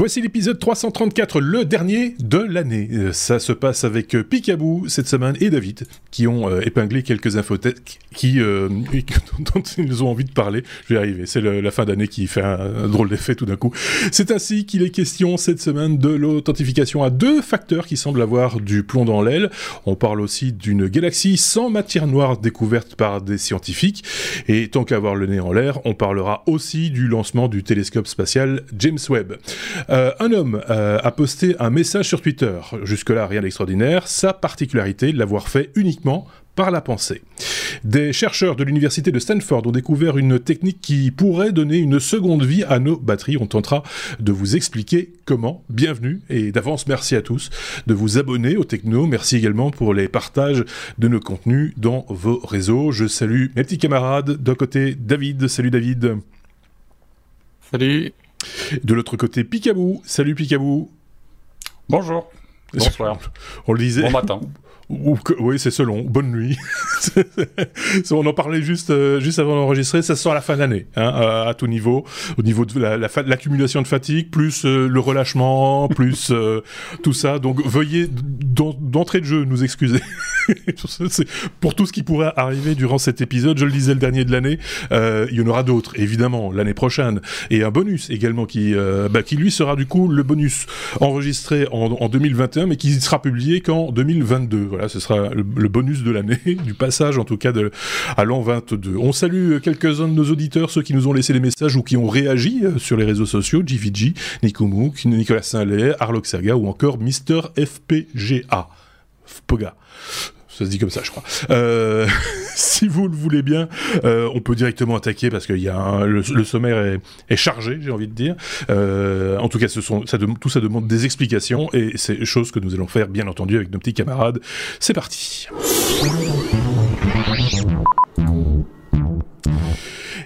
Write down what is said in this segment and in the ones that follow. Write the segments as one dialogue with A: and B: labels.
A: Voici l'épisode 334, le dernier de l'année. Euh, ça se passe avec euh, Picabou cette semaine et David, qui ont euh, épinglé quelques infotech qui, dont ils ont envie de parler. Je vais y arriver, c'est la fin d'année qui fait un, drôle d'effet tout d'un coup. C'est ainsi qu'il est question cette semaine de l'authentification à deux facteurs qui semblent avoir du plomb dans l'aile. On parle aussi d'une galaxie sans matière noire découverte par des scientifiques. Et tant qu'avoir le nez en l'air, on parlera aussi du lancement du télescope spatial James Webb. Euh, un homme euh, a posté un message sur Twitter. Jusque-là, rien d'extraordinaire. Sa particularité, l'avoir fait uniquement par la pensée. Des chercheurs de l'université de Stanford ont découvert une technique qui pourrait donner une seconde vie à nos batteries. On tentera de vous expliquer comment. Bienvenue et d'avance merci à tous de vous abonner au Techno. Merci également pour les partages de nos contenus dans vos réseaux. Je salue mes petits camarades. D'un côté, David. Salut David.
B: Salut.
A: De l'autre côté, Picabou. Salut Picabou.
B: Bonjour. Bonsoir.
A: On le disait.
B: Bon matin
A: oui, c'est selon. Bonne nuit. on en parlait juste, euh, juste avant d'enregistrer. Ça sort à la fin d'année, hein, à, tout niveau. Au niveau de l'accumulation de fatigue, plus euh, le relâchement, plus euh, tout ça. Donc, veuillez d'entrée de jeu nous excuser pour tout ce qui pourrait arriver durant cet épisode. Je le disais le dernier de l'année. il y en aura d'autres, évidemment, l'année prochaine. Et un bonus également qui, bah, qui lui sera du coup le bonus enregistré en, en 2021, mais qui sera publié qu'en 2022. Voilà ce sera le, bonus de l'année, du passage en tout cas à l'an 22. On salue quelques-uns de nos auditeurs, ceux qui nous ont laissé des messages ou qui ont réagi euh, sur les réseaux sociaux, JVG, Nikomouk, Nicolas Saint-Lay, Arlok Saga ou encore Mister FPGA. FPGA se dit comme ça, je crois. Euh, si vous le voulez bien, euh, on peut directement attaquer parce que y a le, sommaire est, chargé, j'ai envie de dire. Euh, en tout cas, ça tout ça demande des explications et c'est chose que nous allons faire, bien entendu, avec nos petits camarades. C'est parti.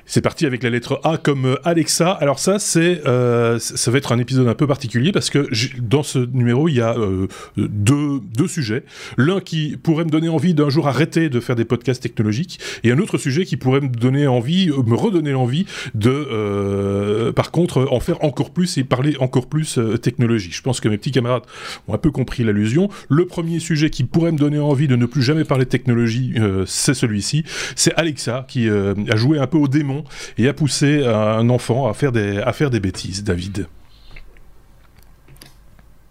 A: C'est parti avec la lettre A comme euh, Alexa. Alors ça, c'est euh, ça va être un épisode un peu particulier parce que dans ce numéro, il y a euh, deux, deux sujets. L'un qui pourrait me donner envie d'un jour arrêter de faire des podcasts technologiques et un autre sujet qui pourrait me donner envie, me redonner l'envie de, par contre, en faire encore plus et parler encore plus technologie. Je pense que mes petits camarades ont un peu compris l'allusion. Le premier sujet qui pourrait me donner envie de ne plus jamais parler technologie, c'est celui-ci. C'est Alexa qui a joué un peu au démon et a poussé un enfant à faire des, bêtises, David.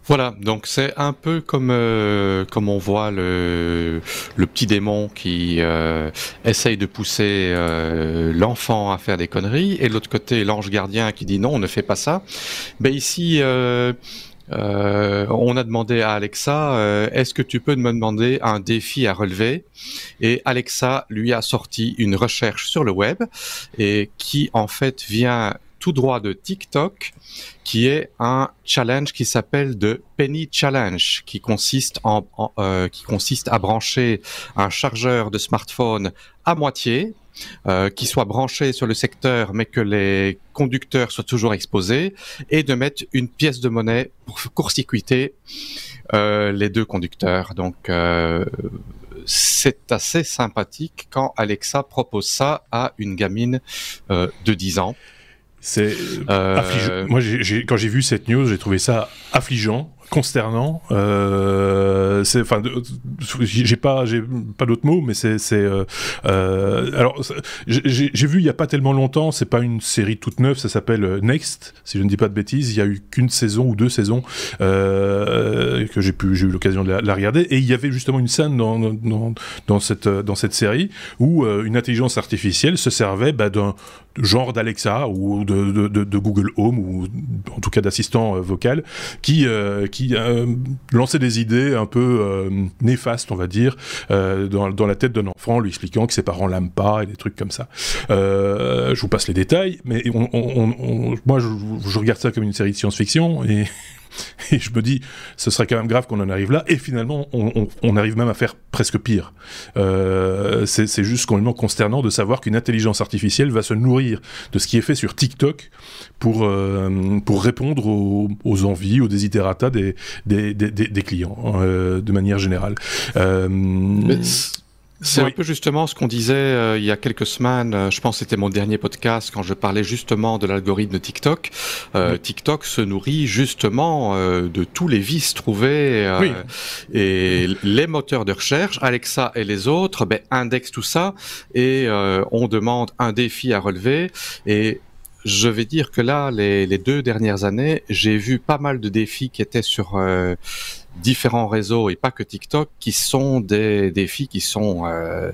B: Voilà, donc c'est un peu comme euh, comme on voit le, petit démon qui euh, essaye de pousser euh, l'enfant à faire des conneries, et l'autre côté l'ange gardien qui dit non, on ne fait pas ça. Ben ici, euh, on a demandé à Alexa, euh, est-ce que tu peux me demander un défi à relever? Et Alexa lui a sorti une recherche sur le web et qui en fait vient tout droit de TikTok, qui est un challenge qui s'appelle de Penny Challenge, qui consiste en, euh, qui consiste à brancher un chargeur de smartphone à moitié euh, qui soit branché sur le secteur, mais que les conducteurs soient toujours exposés, et de mettre une pièce de monnaie pour court-circuiter euh, les deux conducteurs. Donc, euh, c'est assez sympathique quand Alexa propose ça à une gamine de 10 ans.
A: C'est affligeant. Moi, quand j'ai vu cette news, j'ai trouvé ça affligeant consternant. Euh, enfin, j'ai pas, pas d'autres mots, mais c'est. Euh, euh alors, j'ai vu il y a pas tellement longtemps. C'est pas une série toute neuve. Ça s'appelle Next, si je ne dis pas de bêtises. Il y a eu qu'une saison ou deux saisons euh, que j'ai eu l'occasion de la, regarder. Et il y avait justement une scène dans, dans, dans cette dans cette série où une intelligence artificielle se servait bah, d'un genre d'Alexa ou de, Google Home ou en tout cas d'assistant vocal qui qui qui euh, lançait des idées un peu euh, néfastes, on va dire, euh, dans, la tête d'un enfant, lui expliquant que ses parents l'aiment pas et des trucs comme ça. je vous passe les détails, mais moi je, je, regarde ça comme une série de science-fiction et Et je me dis, ce serait quand même grave qu'on en arrive là. Et finalement, on, arrive même à faire presque pire. Euh, c'est juste complètement consternant de savoir qu'une intelligence artificielle va se nourrir de ce qui est fait sur TikTok pour, euh, pour répondre aux, envies, aux desiderata des, des, clients, euh, de manière générale.
B: C'est un peu justement ce qu'on disait euh, il y a quelques semaines. Euh, je pense que c'était mon dernier podcast quand je parlais justement de l'algorithme de TikTok. Euh, TikTok se nourrit justement de tous les vices trouvés et les moteurs de recherche, Alexa et les autres, ben, indexent tout ça et on demande un défi à relever et je vais dire que là, les, les deux dernières années, j'ai vu pas mal de défis qui étaient sur différents réseaux et pas que TikTok qui sont des défis qui sont euh,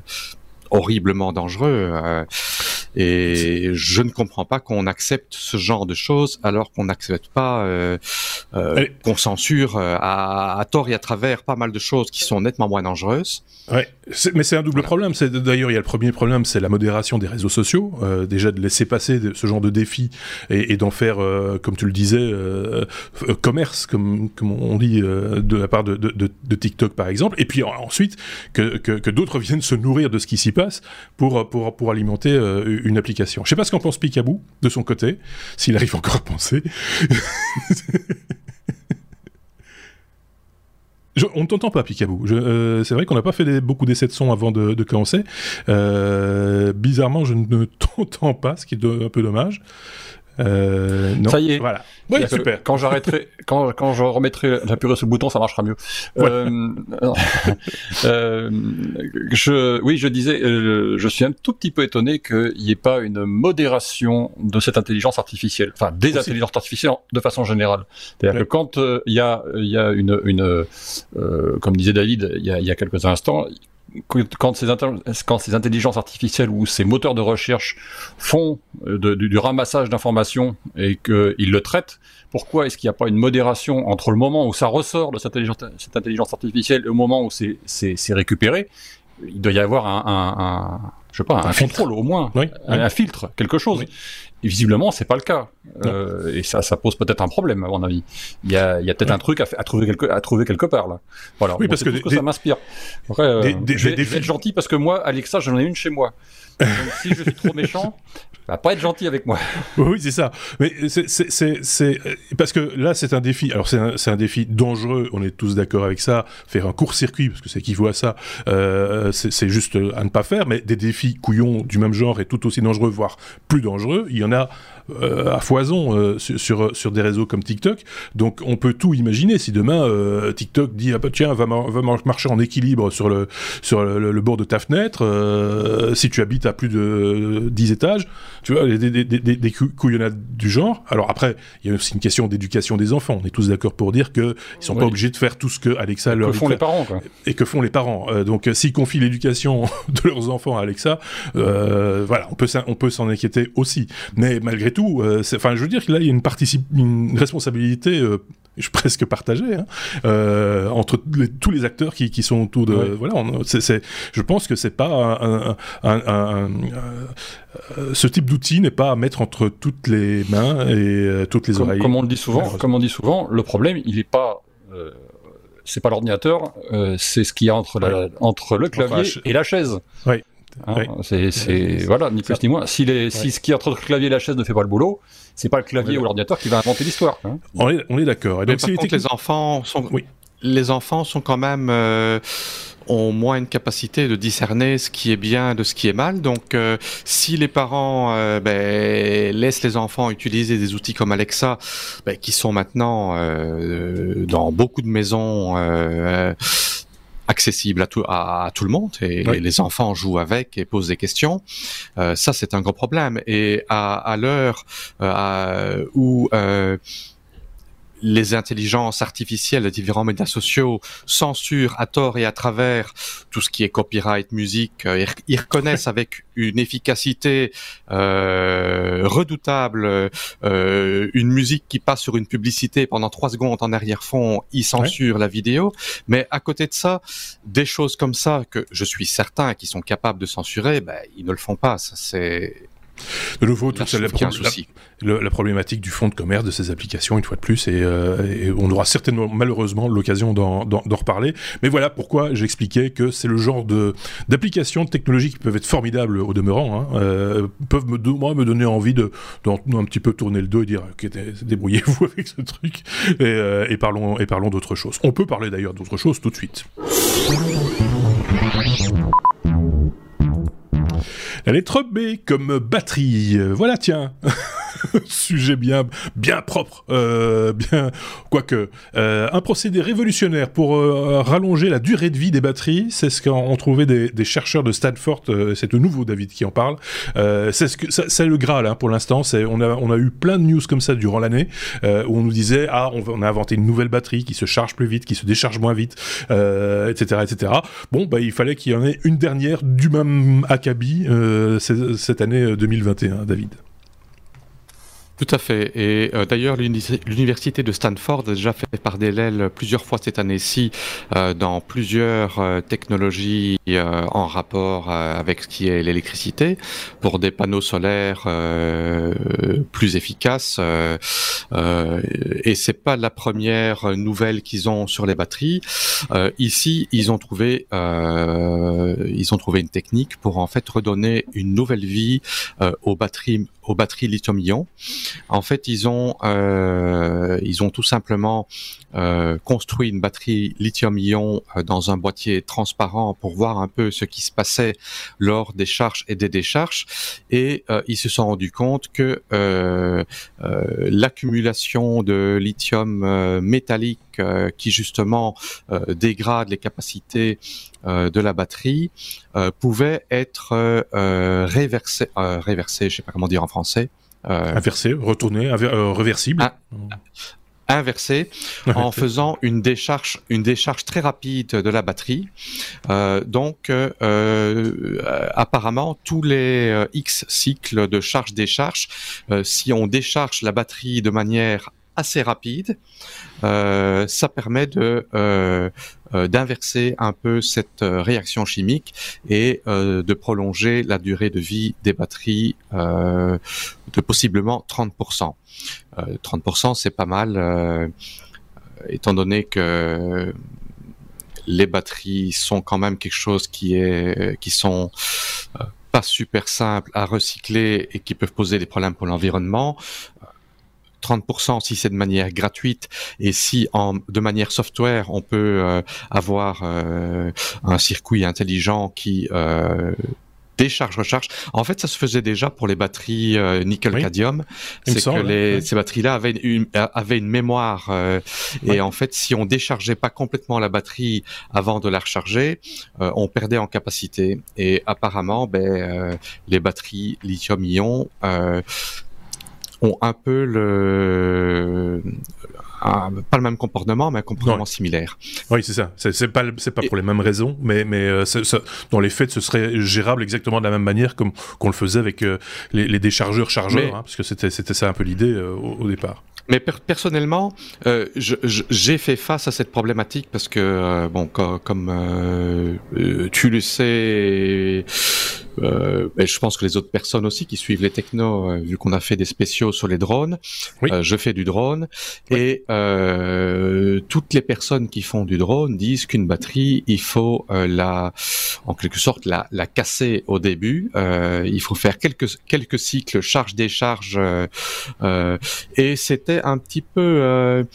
B: horriblement dangereux. Euh, et je ne comprends pas qu'on accepte ce genre de choses alors qu'on n'accepte pas euh, euh qu'on censure à, à, tort et à travers pas mal de choses qui sont nettement moins dangereuses.
A: Ouais, mais c'est un double problème. C'est d'ailleurs il y a le premier problème, c'est la modération des réseaux sociaux. Euh, déjà de laisser passer ce genre de défis et, et d'en faire, euh, comme tu le disais, euh, commerce, comme, comme on dit de la part de, de, de, TikTok par exemple. Et puis ensuite que, que, que d'autres viennent se nourrir de ce qui s'y passe pour pour pour alimenter une application. Je sais pas ce qu'en pense Picaboo de son côté, s'il arrive encore à penser. on ne t'entend pas, Picaboo. Euh, c'est vrai qu'on n'a pas fait beaucoup d'essais de son avant de, commencer. Euh, bizarrement, je ne t'entends pas, ce qui est un peu dommage.
C: Euh, non. Ça y est.
A: Voilà. Oui, super.
C: Quand j'arrêterai, quand, quand je remettrai, j'appuierai sur le bouton, ça marchera mieux. Euh, euh, je, oui, je disais, euh, je suis un tout petit peu étonné qu'il n'y ait pas une modération de cette intelligence artificielle, enfin des intelligences artificielles de façon générale. C'est-à-dire que quand euh, il y a, il y a une, une comme disait David il y a, il y a quelques instants, quand ces, quand ces intelligences artificielles ou ces moteurs de recherche font euh, du, ramassage d'informations et qu'ils le traitent, pourquoi est-ce qu'il n'y a pas une modération entre le moment où ça ressort de cette intelligence, cette intelligence artificielle et le moment où c'est récupéré? Il doit y avoir un, un, un je sais pas, un, contrôle au moins, un, filtre, quelque chose. Et visiblement, c'est pas le cas. Euh, et ça, ça pose peut-être un problème, à mon avis. Il y a, il y a peut-être un truc à, à, trouver quelque, à trouver quelque part là. Voilà. Oui, parce que, que, ça m'inspire. Après, euh, je, vais, je, vais, être gentil parce que moi, Alexa, j'en ai une chez moi. Donc, si je suis trop méchant, va pas être gentil avec moi.
A: oui, c'est ça. Mais c'est parce que là, c'est un défi. Alors, c'est un, défi dangereux. On est tous d'accord avec ça. Faire un court-circuit, parce que c'est qui voit ça, euh, c'est juste à ne pas faire. Mais des défis couillons du même genre et tout aussi dangereux, voire plus dangereux, il y en a euh, à foison euh, sur, sur, des réseaux comme TikTok. Donc on peut tout imaginer. Si demain euh, TikTok dit ah bah, tiens va, va, marcher en équilibre sur le sur le, bord de ta fenêtre, si tu habites à plus de 10 étages, tu vois des, des, des, des couillonnades du genre. Alors après il y a aussi une question d'éducation des enfants. On est tous d'accord pour dire que ils sont pas obligés de faire tout ce que Alexa leur
C: que font les parents quoi.
A: et que font les parents. donc s'ils confient l'éducation de leurs enfants à Alexa, voilà on peut on peut s'en inquiéter aussi. Mais malgré tout euh, enfin, je veux dire que là, il y a une, une responsabilité euh, presque partagée hein, euh, entre tous les acteurs qui, sont autour de. Voilà, je pense que c'est pas un, ce type d'outil n'est pas à mettre entre toutes les mains et toutes les oreilles.
C: Comme on le dit souvent, comme on dit souvent, le problème, il n'est pas c'est pas l'ordinateur, c'est ce qu'il y a entre, entre le clavier et la chaise.
A: Oui.
C: Hein, c'est voilà, ni plus ni moins. Si, les, si ce qui est entre le clavier et la chaise ne fait pas le boulot, c'est pas le clavier ou l'ordinateur qui va inventer l'histoire. Hein.
A: On est, on est d'accord.
B: Donc, par contre, les enfants sont, oui. les enfants sont quand même euh, ont moins une capacité de discerner ce qui est bien de ce qui est mal. Donc, euh, si les parents euh, ben, laissent les enfants utiliser des outils comme Alexa, ben, qui sont maintenant dans beaucoup de maisons accessible à tout, à, tout le monde et, les enfants jouent avec et posent des questions. Euh, ça, c'est un gros problème. Et à, à l'heure euh, où euh, les intelligences artificielles, les différents médias sociaux censurent à tort et à travers tout ce qui est copyright, musique. Euh, ils reconnaissent avec une efficacité euh, redoutable euh, une musique qui passe sur une publicité pendant trois secondes en arrière-fond. Ils censurent la vidéo. Mais à côté de ça, des choses comme ça que je suis certain qu'ils sont capables de censurer, ben, ils ne le font pas. Ça, c'est
A: de nouveau, toute la, la, la, problématique du fonds de commerce de ces applications, une fois de plus, et, euh, on aura certainement, malheureusement, l'occasion d'en reparler. Mais voilà pourquoi j'expliquais que c'est le genre d'applications, de, technologies qui peuvent être formidables au demeurant, hein, euh, peuvent me, moi, me donner envie de, un petit peu tourner le dos et dire ok, débrouillez-vous avec ce truc et, euh, et parlons, et parlons d'autre chose. On peut parler d'ailleurs d'autre chose tout de suite. Elle est trop B comme batterie. Voilà, tiens. Sujet bien, bien propre. Euh, bien, quoique. Euh, un procédé révolutionnaire pour euh, rallonger la durée de vie des batteries. C'est ce qu'ont trouvé des, chercheurs de Stanford. C'est de nouveau David qui en parle. C'est le Graal hein, pour l'instant. On a, on a eu plein de news comme ça durant l'année où on nous disait ah on, on, a inventé une nouvelle batterie qui se charge plus vite, qui se décharge moins vite, etc., etc. Bon, bah il fallait qu'il y en ait une dernière du même acabit cette année 2021, David.
B: Tout à fait. Et euh, d'ailleurs, l'université de Stanford a déjà fait par des plusieurs fois cette année-ci euh, dans plusieurs euh, technologies euh, en rapport euh, avec ce qui est l'électricité pour des panneaux solaires plus efficaces. et c'est pas la première nouvelle qu'ils ont sur les batteries. ici, ils ont trouvé ils ont trouvé une technique pour en fait redonner une nouvelle vie aux batteries aux batteries lithium-ion. En fait, ils ont, euh, ils ont tout simplement euh, construit une batterie lithium-ion euh, dans un boîtier transparent pour voir un peu ce qui se passait lors des charges et des décharges. Et euh, ils se sont rendus compte que euh, euh, l'accumulation de lithium métallique qui justement dégrade les capacités de la batterie pouvait être réversé, réversé, je sais pas comment dire en français.
A: Inversé, retourné, réversible. Ah,
B: inversé en faisant une décharge, une décharge très rapide de la batterie. Euh, donc, euh, euh, apparemment, tous les euh, X cycles de charge-décharge, euh, si on décharge la batterie de manière assez rapide, euh, ça permet de euh, euh, d'inverser un peu cette réaction chimique et de prolonger la durée de vie des batteries de possiblement 30%. 30% c'est pas mal, étant donné que les batteries sont quand même quelque chose qui est qui sont pas super simples à recycler et qui peuvent poser des problèmes pour l'environnement. 30% si c'est de manière gratuite et si en de manière software on peut euh, avoir euh, un circuit intelligent qui euh, décharge recharge. En fait, ça se faisait déjà pour les batteries nickel cadmium. C'est que les, ces batteries-là avaient une, avaient une mémoire et en fait, si on déchargeait pas complètement la batterie avant de la recharger, on perdait en capacité. Et apparemment, ben, les batteries lithium-ion ont un peu le pas le même comportement, mais un comportement similaire.
A: Oui, c'est ça. C'est pas c'est pas pour les mêmes raisons, mais mais euh, dans les faits, ce serait gérable exactement de la même manière comme qu'on le faisait avec euh, les, les, déchargeurs chargeurs, hein, parce que c'était c'était ça un peu l'idée euh, au, départ.
B: Mais personnellement, euh, j'ai fait face à cette problématique parce que, bon, comme tu le sais, euh, et je pense que les autres personnes aussi qui suivent les technos, euh, vu qu'on a fait des spéciaux sur les drones, euh, je fais du drone, et toutes les personnes qui font du drone disent qu'une batterie, il faut la, en quelque sorte, la, la casser au début. il faut faire quelques quelques cycles charge-décharge, et c'était un petit peu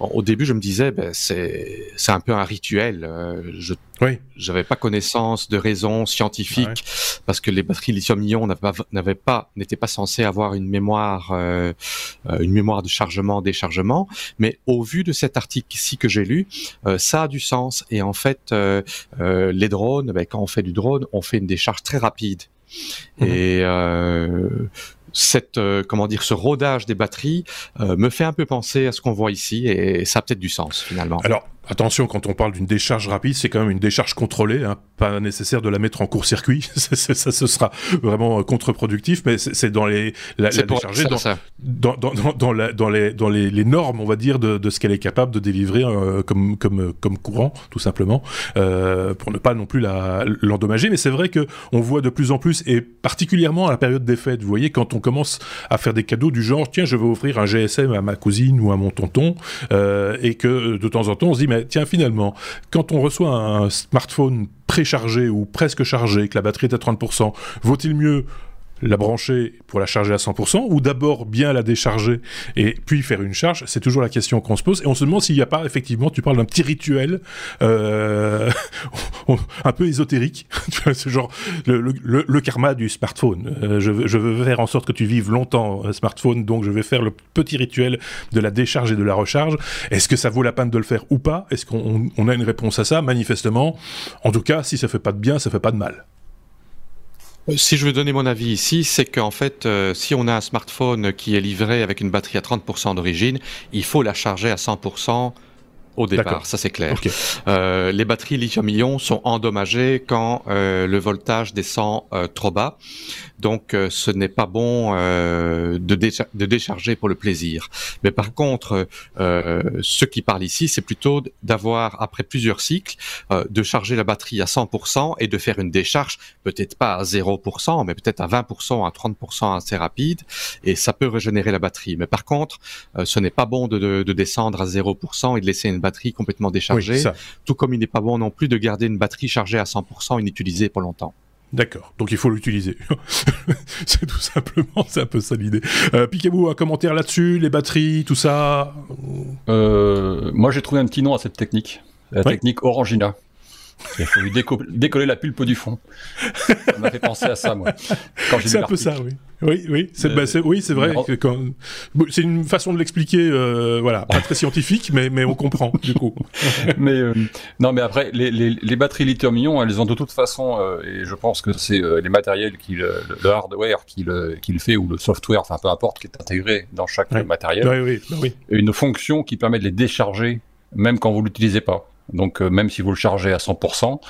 B: au début, je me disais, ben, c'est un peu un rituel. Euh, je oui. j'avais pas connaissance de raisons scientifiques parce que les batteries lithium-ion n'avaient pas n'étaient pas censées avoir une mémoire euh, euh, une mémoire de chargement déchargement. Mais au vu de cet article ici que j'ai lu, ça a du sens. Et en fait, les drones, ben, quand on fait du drone, on fait une décharge très rapide. Mhm. Et cette euh, comment dire ce rodage des batteries euh, me fait un peu penser à ce qu'on voit ici et ça a peut-être du sens finalement.
A: Alors Attention, quand on parle d'une décharge rapide, c'est quand même une décharge contrôlée, hein, pas nécessaire de la mettre en court-circuit, ça, ça, ce sera vraiment contre-productif, mais c'est dans les la, la décharger dans, dans, dans, dans, la, dans, les, dans les, les, normes, on va dire, de, de ce qu'elle est capable de délivrer euh, comme, comme, comme courant, tout simplement, euh, pour ne pas non plus l'endommager. Mais c'est vrai que on voit de plus en plus, et particulièrement à la période des fêtes, vous voyez, quand on commence à faire des cadeaux du genre, tiens, je vais offrir un GSM à ma cousine ou à mon tonton, euh, et que de temps en temps on se dit, mais tiens, finalement, quand on reçoit un smartphone préchargé ou presque chargé, que la batterie est à 30%, vaut-il mieux la brancher pour la charger à 100% ou d'abord bien la décharger et puis faire une charge C'est toujours la question qu'on se pose et on se demande s'il n'y a pas effectivement, tu parles d'un petit rituel euh, un peu ésotérique, ce genre le, karma du smartphone. Euh, je, veux faire en sorte que tu vives longtemps un smartphone, donc je vais faire le petit rituel de la décharge et de la recharge. Est-ce que ça vaut la peine de le faire ou pas? Est-ce qu'on a une réponse à ça? Manifestement, en tout cas, si ça fait pas de bien, ça fait pas de mal.
B: Euh, si je veux donner mon avis ici, c'est qu'en fait, euh, si on a un smartphone qui est livré avec une batterie à 30% d'origine, il faut la charger à 100% au départ, ça c'est clair. Euh, les batteries lithium-ion sont endommagées quand euh, le voltage descend euh, trop bas, donc euh, ce n'est pas bon euh, de, de, décharger pour le plaisir. Mais par contre, ce qui parle ici, c'est plutôt d'avoir, après plusieurs cycles, de charger la batterie à 100% et de faire une décharge, peut-être pas à 0%, mais peut-être à 20%, à 30% assez rapide, et ça peut régénérer la batterie. Mais par contre, ce n'est pas bon de, de, de descendre à 0% et de laisser une batterie batterie complètement déchargée, tout comme il n'est pas bon non plus de garder une batterie chargée à 100% inutilisée pour longtemps.
A: D'accord, donc il faut l'utiliser. c'est tout simplement, c'est un peu ça l'idée. Euh, Picaboo, un commentaire là-dessus, les batteries, tout ça?
C: Euh, Moi j'ai trouvé un petit nom à cette technique, la technique Orangina. Il faut lui décoller la pulpe du fond. Ça m'a fait penser à ça, moi.
A: C'est un peu ça, oui. Oui, oui, c'est bah, oui, c'est vrai. C'est une façon de l'expliquer, euh, voilà, pas très scientifique, mais, mais on comprend, du coup.
C: mais euh, non, mais après, les, les, les batteries lithium-ion, elles ont de toute façon, euh, et je pense que c'est les matériels, qui le, le hardware qui le, qui le fait, ou le software, enfin peu importe, qui est intégré dans chaque matériel,
A: oui, oui, bah oui.
C: une fonction qui permet de les décharger, même quand vous l'utilisez pas. Donc euh, même si vous le chargez à 100%,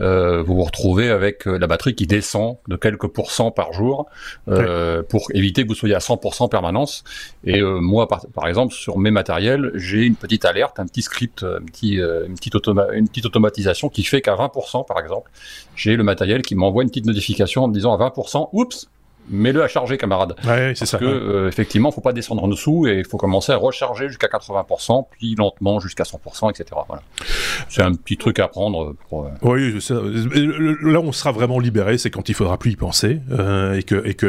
C: euh, vous vous retrouvez avec euh, la batterie qui descend de quelques pourcents par jour euh, pour éviter que vous soyez à 100% en permanence. Et euh, moi, par, par, exemple, sur mes matériels, j'ai une petite alerte, un petit script, un petit, une, petite une petite automatisation qui fait qu'à 20%, par exemple, j'ai le matériel qui m'envoie une petite notification en me disant à 20%, oups, mets-le à charger, camarade.
A: Ouais, c'est
C: ça. Parce que, euh, effectivement, faut pas descendre en dessous et il faut commencer à recharger jusqu'à 80%, puis lentement jusqu'à 100%, etc. Voilà. C'est un petit truc à prendre pour. Euh,
A: oui, ça. là, on sera vraiment libéré, c'est quand il faudra plus y penser euh, et que et que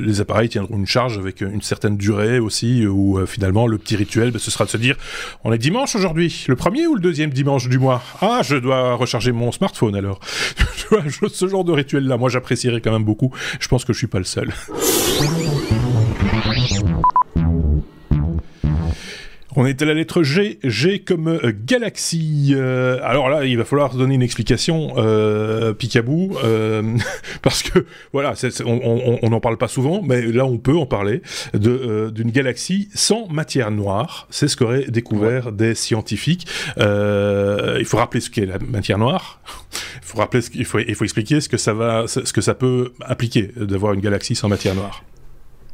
A: les appareils tiendront une charge avec une certaine durée aussi, où finalement le petit rituel, ben, ce sera de se dire, on est dimanche aujourd'hui, le premier ou le deuxième dimanche du mois? Ah, je dois recharger mon smartphone alors. ce genre de rituel là, moi j'apprécierais quand même beaucoup. Je pense que je suis pas le seul. On est à la lettre G, G comme euh, galaxie. Euh, alors là, il va falloir donner une explication, euh, Picabou, euh, parce que voilà, on n'en parle pas souvent, mais là on peut en parler d'une galaxie sans matière noire. C'est ce qu'auraient découvert des scientifiques. il faut rappeler ce qu'est la matière noire. Faut rappeler, il faut, expliquer ce que ça va, ce que ça peut impliquer d'avoir une galaxie sans matière noire.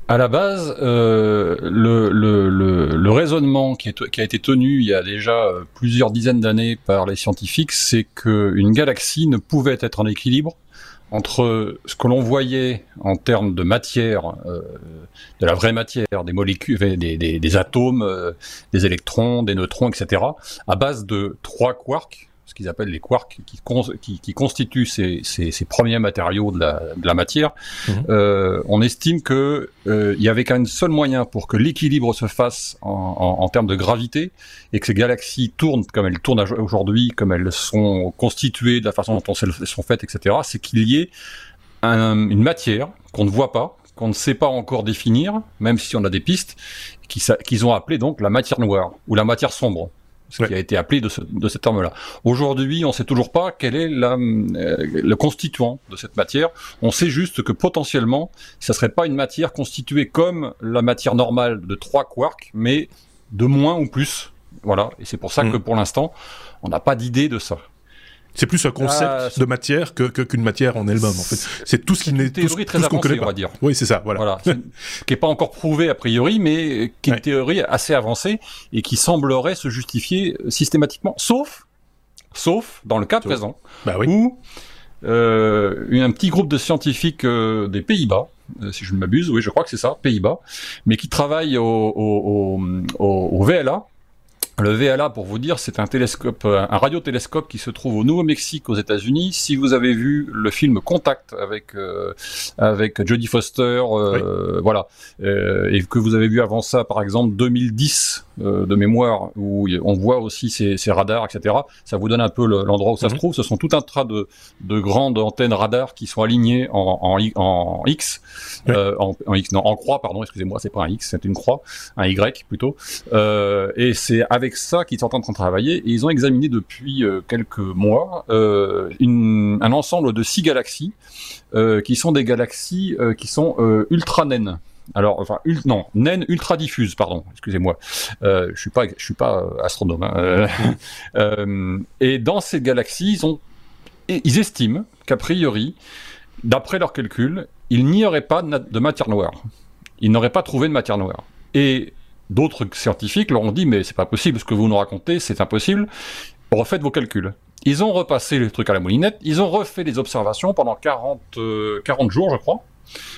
C: À la base, euh, le, raisonnement qui, a été tenu il y a déjà euh, plusieurs dizaines d'années par les scientifiques, c'est qu'une galaxie ne pouvait être en équilibre entre ce que l'on voyait en termes de matière, euh, de la vraie matière, des molécules, des, des, atomes, des électrons, des neutrons, etc., à base de trois quarks, qu'ils appellent les quarks, qui, qui, constituent ces, ces, ces, premiers matériaux de la, de la matière, mhm. euh, on estime que euh, il y avait qu'un seul moyen pour que l'équilibre se fasse en, en, en, termes de gravité et que ces galaxies tournent comme elles tournent aujourd'hui, comme elles sont constituées, de la façon dont elles sont faites, etc. C'est qu'il y ait un, une matière qu'on ne voit pas, qu'on ne sait pas encore définir, même si on a des pistes, qu'ils ont appelé donc la matière noire ou la matière sombre ce qui a été appelé de, ce, de cet terme-là. Aujourd'hui, on ne sait toujours pas quel est la, euh, le constituant de cette matière. On sait juste que potentiellement, ça serait pas une matière constituée comme la matière normale de trois quarks, mais de moins ou plus. Voilà. Et c'est pour ça mm. que pour l'instant, on n'a pas d'idée de ça.
A: C'est plus un concept ah, de matière que qu'une matière en elle-même. En fait, c'est tout ce qui n'est
C: théorie très avancée, on va dire.
A: Oui, c'est ça. Voilà.
C: voilà qui n'est pas encore prouvé a priori, mais qui est une théorie assez avancée et qui semblerait se justifier systématiquement, sauf, sauf dans le cas présent,
A: bah oui.
C: où euh, un petit groupe de scientifiques euh, des Pays-Bas, euh, si je ne m'abuse, oui, je crois que c'est ça, Pays-Bas, mais qui travaillent au, au, au, au VLA Le VLA, pour vous dire, c'est un télescope, un radiotélescope qui se trouve au Nouveau-Mexique, aux États-Unis. Si vous avez vu le film Contact avec euh, avec Jodie Foster, euh, voilà, euh, et que vous avez vu avant ça, par exemple 2010 de mémoire, où on voit aussi ces, ces radars, etc. Ça vous donne un peu l'endroit où ça se mhm. trouve. Ce sont tout un tas de, de grandes antennes radars qui sont alignées en, en, en X, en, en, X, non, en croix, pardon, excusez-moi, c'est pas un X, c'est une croix, un Y plutôt, et c'est avec avec ça qu'ils sont en train de travailler et ils ont examiné depuis euh, quelques mois euh, une, un ensemble de six galaxies euh, qui sont des galaxies qui sont ultra naines. Alors, enfin, non, naines ultra diffuses, pardon, excusez-moi. je suis pas, je suis pas astronome. Hein. et dans ces galaxies, ils estiment qu'a priori, d'après leurs calculs, il n'y aurait pas de matière noire. Ils n'auraient pas trouvé de matière noire. Et D'autres scientifiques leur ont dit mais c'est pas possible, ce que vous nous racontez, c'est impossible. Refaites vos calculs. Ils ont repassé le truc à la moulinette, ils ont refait des observations pendant 40, 40 euh, jours, je crois,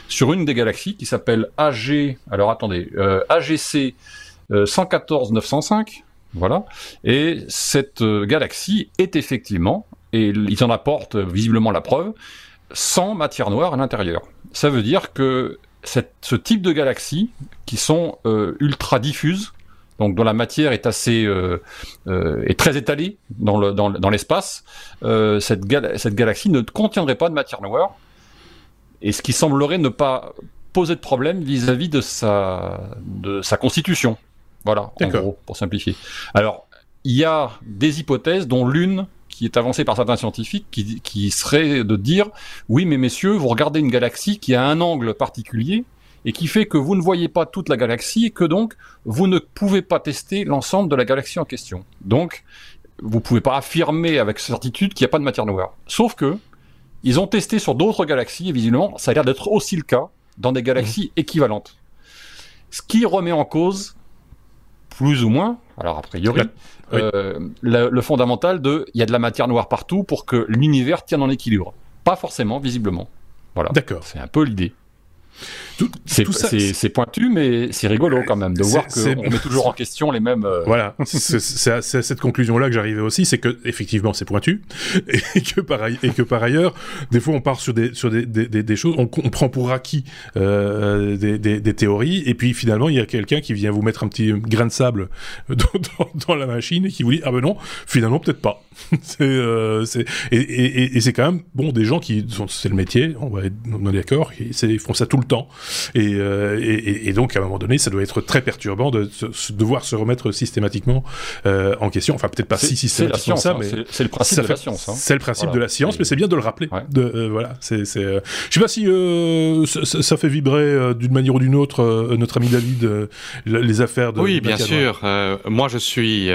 C: sur une des galaxies qui s'appelle AG, alors attendez, AGC 114 905, voilà. Et cette euh, galaxie est effectivement, et ils en apportent visiblement la preuve, sans matière noire à l'intérieur. Ça veut dire que ce type de galaxies qui sont euh, ultra diffuses, donc dont la matière est assez euh, très étalée dans le dans, dans l'espace, cette galaxie ne contiendrait pas de matière noire, et ce qui semblerait ne pas poser de problème vis-à-vis de sa de sa constitution. Voilà, en gros, pour simplifier. Alors, il y a des hypothèses dont l'une qui est avancé par certains scientifiques, qui, serait de dire oui, mais messieurs, vous regardez une galaxie qui a un angle particulier et qui fait que vous ne voyez pas toute la galaxie et que donc vous ne pouvez pas tester l'ensemble de la galaxie en question. Donc, vous pouvez pas affirmer avec certitude qu'il n'y a pas de matière noire. Sauf que ils ont testé sur d'autres galaxies et visiblement, ça a l'air d'être aussi le cas dans des galaxies mmh. équivalentes. Ce qui remet en cause, plus ou moins, alors a priori, euh, le, fondamental de il y a de la matière noire partout pour que l'univers tienne en équilibre. Pas forcément, visiblement. Voilà. D'accord. C'est un peu l'idée. C'est pointu, mais c'est rigolo quand même de voir qu'on met toujours en question les mêmes. Euh,
A: voilà, c'est à, cette conclusion-là que j'arrivais aussi, c'est que effectivement c'est pointu et que par et que par ailleurs, des fois on part sur des sur des, des, des choses, on, prend pour acquis euh, des, des, théories et puis finalement il y a quelqu'un qui vient vous mettre un petit grain de sable dans, dans, la machine et qui vous dit ah ben non, finalement peut-être pas. euh, et, et, et c'est quand même bon des gens qui c'est le métier, on va être, on est d'accord, ils font ça tout le temps. Euh, et, et, donc, à un moment donné, ça doit être très perturbant de, devoir se remettre systématiquement euh, en question. Enfin, peut-être pas si systématiquement ça,
C: hein. mais c'est le principe de la science. Hein.
A: C'est le principe de la science, mais c'est bien de le rappeler. De, euh, voilà, c'est, c'est. je sais pas si ça, fait vibrer d'une manière ou d'une autre notre ami David les affaires de.
B: Oui, bien sûr. moi, je suis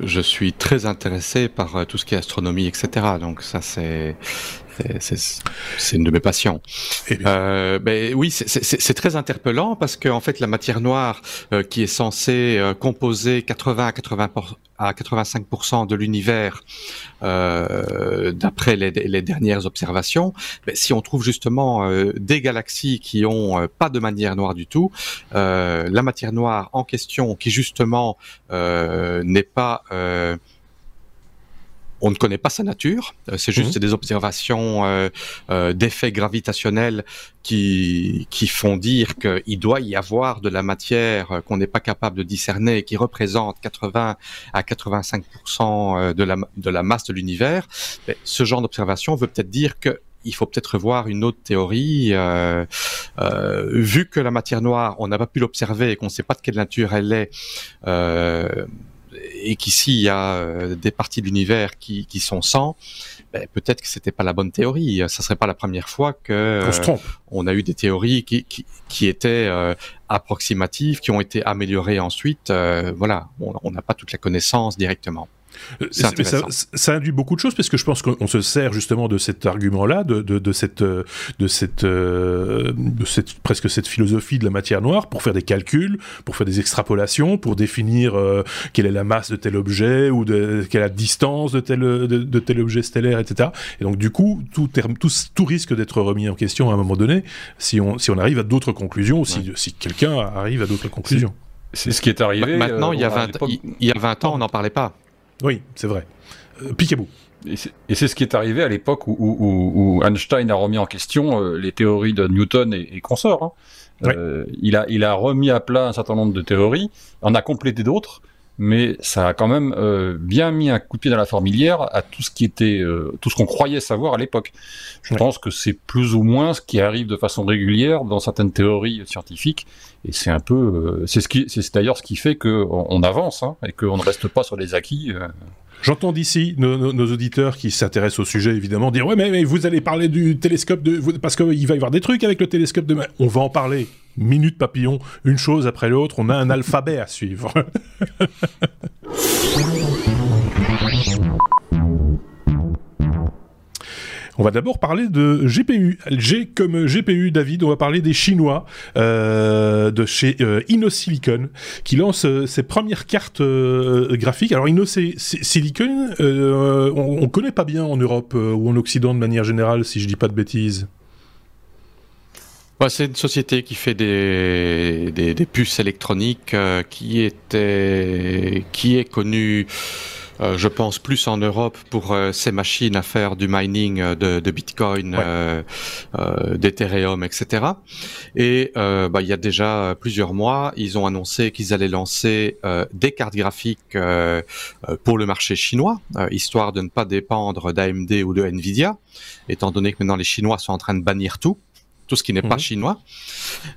B: je suis très intéressé par tout ce qui est astronomie, etc. Donc ça, c'est c'est une de mes passions. Euh, ben oui, c'est très interpellant parce que en fait la matière noire euh, qui est censée euh, composer 80 à 80 à 85% de l'univers euh, d'après les, les, dernières observations, ben, si on trouve justement euh, des galaxies qui ont pas de matière noire du tout, la matière noire en question qui justement n'est pas on ne connaît pas sa nature, euh, c'est juste mhm. des observations euh, euh, d'effets gravitationnels qui, qui font dire qu'il doit y avoir de la matière qu'on n'est pas capable de discerner, qui représente 80 à 85% de la, de la masse de l'univers. Ce genre d'observation veut peut-être dire que il faut peut-être revoir une autre théorie. Euh, vu que la matière noire, on n'a pas pu l'observer et qu'on ne sait pas de quelle nature elle est, euh, et qu'ici il y a euh, des parties de l'univers qui, qui sont sans, ben, peut-être que c'était pas la bonne théorie. Ça serait pas la première fois que euh, on a eu des théories qui, qui, qui étaient euh, approximatives, qui ont été améliorées ensuite. voilà, on n'a pas toute la connaissance directement.
A: Euh, ça, ça, induit beaucoup de choses parce que je pense qu'on se sert justement de cet argument-là, de, de, de, cette, de cette, euh, de cette, presque cette philosophie de la matière noire pour faire des calculs, pour faire des extrapolations, pour définir euh, quelle est la masse de tel objet ou de, quelle est la distance de tel, de, tel objet stellaire, etc. Et donc du coup, tout, tout, tout risque d'être remis en question à un moment donné si on, si on arrive à d'autres conclusions ou si, si quelqu'un arrive à d'autres conclusions.
C: C'est ce qui est arrivé.
B: Maintenant, il, y a 20, il y a 20 ans, on n'en parlait pas.
A: Oui, c'est vrai. Piquez-vous.
C: Et c'est ce qui est arrivé à l'époque où, Einstein a remis en question les théories de Newton et, consorts. Hein. il, a, il a remis à plat un certain nombre de théories, en a complété d'autres, mais ça a quand même euh, bien mis un coup de pied dans la formilière à tout ce qui était, euh, tout ce qu'on croyait savoir à l'époque. Je pense que c'est plus ou moins ce qui arrive de façon régulière dans certaines théories scientifiques, et c'est un peu, euh, c'est ce qui, c'est d'ailleurs ce qui fait qu'on on avance hein, et qu'on ne reste pas sur les acquis.
A: J'entends d'ici nos, nos, auditeurs qui s'intéressent au sujet évidemment dire ouais mais, mais vous allez parler du télescope de parce qu'il va y avoir des trucs avec le télescope de on va en parler minute papillon, une chose après l'autre, on a un alphabet à suivre. On va d'abord parler de GPU. G comme GPU, David, on va parler des Chinois euh, de chez euh, InnoSilicon qui lance euh, ses premières cartes graphiques. Alors InnoSilicon, on, on connaît pas bien en Europe ou en Occident de manière générale, si je dis pas de bêtises.
B: Bah, c'est une société qui fait des, des, puces électroniques euh, qui, était, qui est connue, euh, je pense, plus en Europe pour euh, ses machines à faire du mining de, de Bitcoin, d'Ethereum, etc. Et bah, il y a déjà plusieurs mois, ils ont annoncé qu'ils allaient lancer des cartes graphiques pour le marché chinois, histoire de ne pas dépendre d'AMD ou de Nvidia, étant donné que maintenant les Chinois sont en train de bannir tout tout ce qui n'est pas mhm. chinois.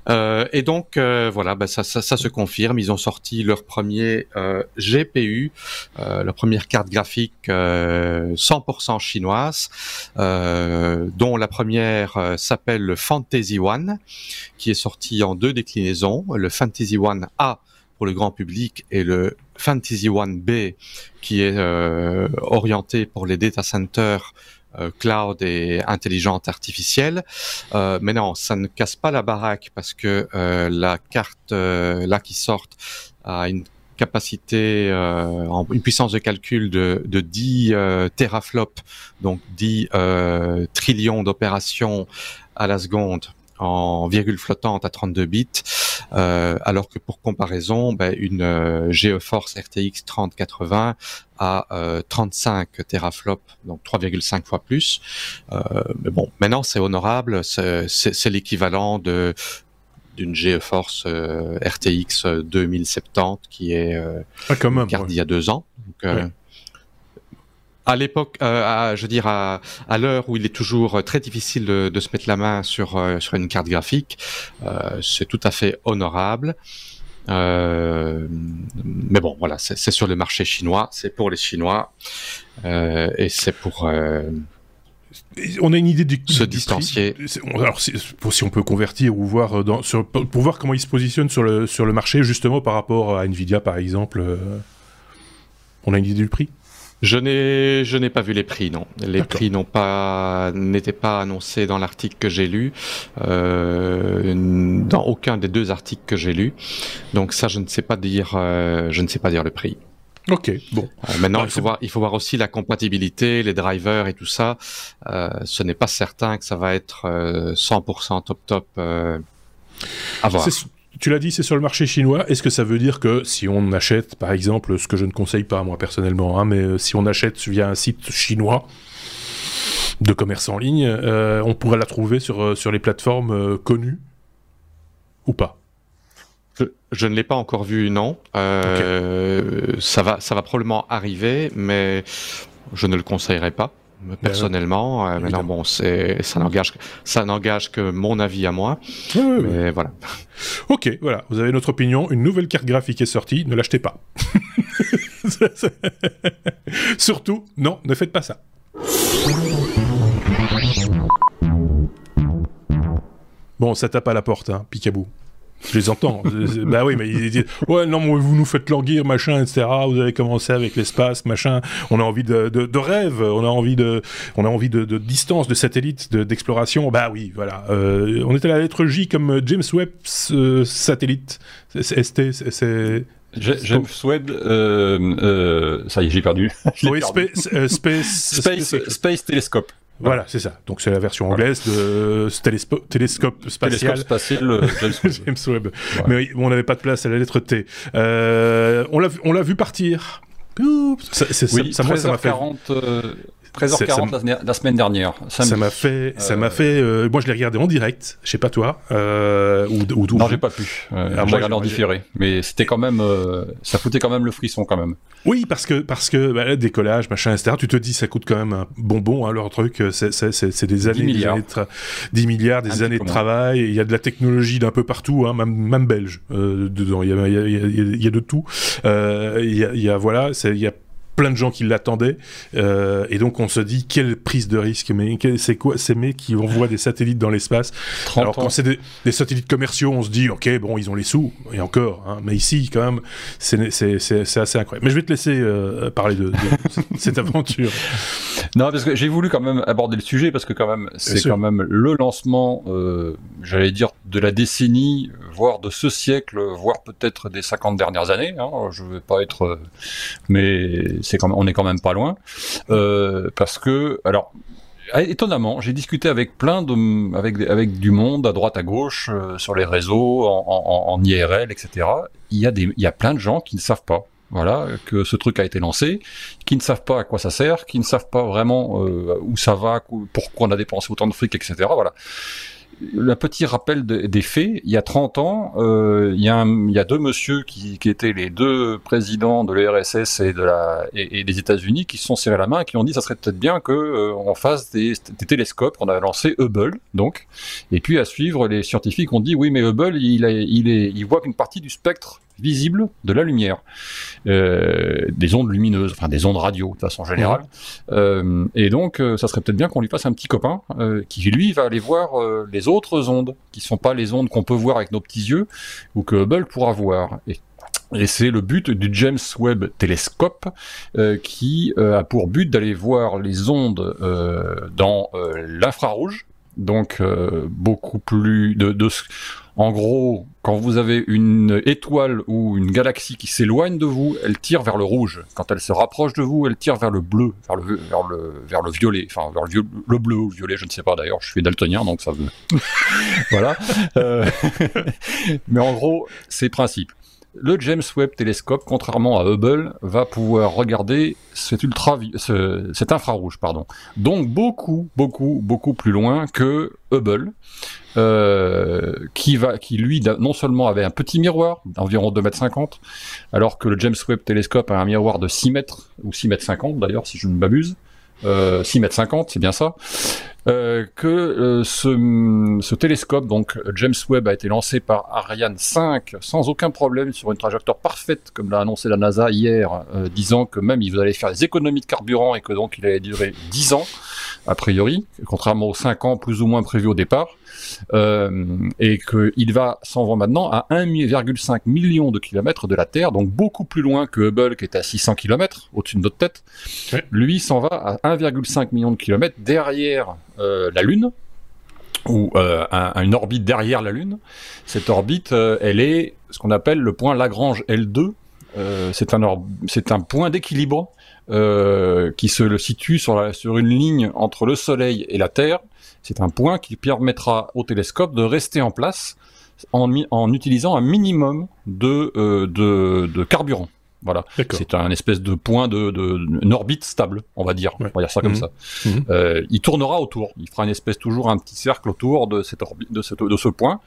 B: Euh, et donc euh, voilà, bah, ça, ça, ça, se confirme. Ils ont sorti leur premier euh, GPU, euh, leur première carte graphique 100% chinoise, dont la première s'appelle le Fantasy One, qui est sorti en deux déclinaisons, le Fantasy One A pour le grand public et le Fantasy One B qui est orienté pour les data centers euh, cloud et intelligente artificielle. Euh, mais non, ça ne casse pas la baraque parce que euh, la carte là qui sort a une capacité, en, une puissance de calcul de, de 10 teraflops, donc 10 trillions d'opérations à la seconde en virgule flottante à 32 bits, euh, alors que pour comparaison, ben, une euh, GeForce RTX 3080 a 35 euh, teraflops, donc 3,5 fois plus. mais bon, maintenant c'est honorable, c'est l'équivalent de d'une GeForce RTX 2070 qui est ah, quand même, d'il y a deux ans. Donc, à l'époque, euh, je veux dire à, à l'heure où il est toujours très difficile de, de se mettre la main sur euh, sur une carte graphique, euh, c'est tout à fait honorable. Euh, mais bon, voilà, c'est sur le marché chinois, c'est pour les Chinois euh, et c'est pour.
A: on a une idée du,
B: se distancier.
A: alors, pour, si on peut convertir ou voir dans, sur, pour voir comment il se positionne sur le sur le marché justement par rapport à Nvidia par exemple. on a une idée du prix?
B: Je n'ai je n'ai pas vu les prix non. Les prix n'ont pas n'étaient pas annoncés dans l'article que j'ai lu, euh, dans aucun des deux articles que j'ai lus. Donc ça je ne sais pas dire euh, je ne sais pas dire le prix.
A: Ok, bon.
B: Euh, maintenant, bah, il, faut voir, il faut voir aussi la compatibilité, les drivers et tout ça. Euh, ce n'est pas certain que ça va être 100% euh, top top à voir
A: tu l'as dit, c'est sur le marché chinois. Est-ce que ça veut dire que si on achète, par exemple, ce que je ne conseille pas moi personnellement, hein, mais euh, si on achète via un site chinois de commerce en ligne, euh, on pourrait la trouver sur, euh, sur les plateformes connues ou pas?
B: Je, ne l'ai pas encore vu, non. Ça va, ça va probablement arriver, mais je ne le conseillerais pas personnellement. Euh, maintenant, bon, c'est ça n'engage ça n'engage que mon avis à moi. mais voilà.
A: Ok, voilà. Vous avez notre opinion. Une nouvelle carte graphique est sortie. Ne l'achetez pas. Surtout, non, ne faites pas ça. Bon, ça tape à la porte, hein, Picabou. Je les entends. bah oui, mais ils disent Ouais, non, mais vous nous faites languir, machin, etc. Vous avez commencé avec l'espace, machin. On a envie de, de, de, rêve, on a envie de, on a envie de, de distance, de satellite, d'exploration. bah oui, voilà. Euh, on était à la lettre J comme James Webb euh, satellite. ST, c'est.
C: James Webb, euh, euh, ça y est, j'ai perdu.
A: oui, Space,
C: space, space, space, Telescope.
A: Voilà, c'est ça. Donc c'est la version anglaise de ce télescope spatial.
C: spatial
A: James Webb. Mais oui, on n'avait pas de place à la lettre T. on l'a vu partir.
C: Ça, oui, ça, ça m'a fait. 13h40 la, semaine dernière.
A: Ça m'a fait, ça m'a fait. Euh, moi, je l'ai regardé en direct. Je sais pas toi. Euh, ou, ou,
C: non, j'ai pas pu. Euh, ah, j'ai regardé en différé, mais c'était quand même, euh, ça foutait quand même le frisson quand même.
A: Oui, parce que parce que bah, décollage, machin, etc. Tu te dis, ça coûte quand même un bonbon. Hein, leur truc, c'est des années, 10 milliards, des années, 10 milliards, des années de travail. Il y a de la technologie d'un peu partout, hein, même, même belge dedans. Il y a, y a, il y a de tout. il y a, il y a voilà, il y a plein de gens qui l'attendaient. Euh, et donc on se dit quelle prise de risque mais c'est quoi ces mecs qui envoient des satellites dans l'espace. Alors quand c'est des, satellites commerciaux on se dit ok bon ils ont les sous et encore hein, mais ici quand même c'est assez incroyable. Mais je vais te laisser euh, parler de, cette aventure.
C: Non parce que j'ai voulu quand même aborder le sujet parce que quand même c'est quand même le lancement euh, j'allais dire de la décennie voire de ce siècle voire peut-être des 50 dernières années hein, je vais pas être mais on est quand même pas loin, euh, parce que alors étonnamment, j'ai discuté avec plein de, avec, avec du monde à droite à gauche euh, sur les réseaux, en, IRL, etc. Il y a des, il y a plein de gens qui ne savent pas. Voilà, que ce truc a été lancé, qui ne savent pas à quoi ça sert, qui ne savent pas vraiment euh, où ça va, pourquoi on a dépensé autant de fric, etc. Voilà un petit rappel des faits. Il y a 30 ans, euh, il, y a deux messieurs qui, étaient les deux présidents de l'URSS et, des États-Unis qui se sont serrés la main et qui ont dit ça serait peut-être bien qu'on euh, fasse des, télescopes. On a lancé Hubble, donc. Et puis à suivre, les scientifiques ont dit oui, mais Hubble, il, il voit qu'une partie du spectre visible de la lumière, euh, des ondes lumineuses, enfin des ondes radio de façon générale. Euh, et donc, euh, ça serait peut-être bien qu'on lui fasse un petit copain qui lui va aller voir les autres ondes, qui sont pas les ondes qu'on peut voir avec nos petits yeux ou que Hubble pourra voir. Et et c'est le but du James Webb Telescope qui a pour but d'aller voir les ondes dans l'infrarouge, donc beaucoup plus de, de, en gros, quand vous avez une étoile ou une galaxie qui s'éloigne de vous, elle tire vers le rouge. Quand elle se rapproche de vous, elle tire vers le bleu, vers le, vers vers le violet, enfin vers le, le bleu ou le violet, je ne sais pas d'ailleurs, je suis daltonien donc ça veut. voilà. Euh, mais en gros, c'est principe le James Webb Télescope, contrairement à Hubble, va pouvoir regarder cet ultra, cet infrarouge, pardon. Donc beaucoup, beaucoup, beaucoup plus loin que Hubble, euh, qui va, qui lui non seulement avait un petit miroir d'environ 2 mètres 50, alors que le James Webb Télescope a un miroir de 6 mètres ou 6 mètres 50 d'ailleurs, si je ne m'abuse. Euh, 6 mètres 50, c'est bien ça. Euh, que euh, ce, ce, télescope, donc James Webb, a été lancé par Ariane 5 sans aucun problème sur une trajectoire parfaite, comme l'a annoncé la NASA hier, euh, disant que même il allait faire des économies de carburant et que donc il allait durer 10 ans, a priori, contrairement aux 5 ans plus ou moins prévus au départ. Euh, et qu'il va s'en va maintenant à 1,5 million de kilomètres de la Terre, donc beaucoup plus loin que Hubble qui est à 600 kilomètres au-dessus de notre tête. Lui s'en va à 1,5 million de kilomètres derrière euh, la Lune ou euh, une orbite derrière la Lune. Cette orbite, elle est ce qu'on appelle le point Lagrange L2. c'est un, un point d'équilibre qui se situe sur, la, sur une ligne entre le Soleil et la Terre c'est un point qui permettra au télescope de rester en place en, en utilisant un minimum de, euh, de, de, carburant. Voilà, c'est un espèce de point de, de une orbite stable, on va dire, on va dire ça comme mhm. ça. Mhm. Euh, il tournera autour, il fera une espèce toujours un petit cercle autour de cette orbite, de, cette, de ce point,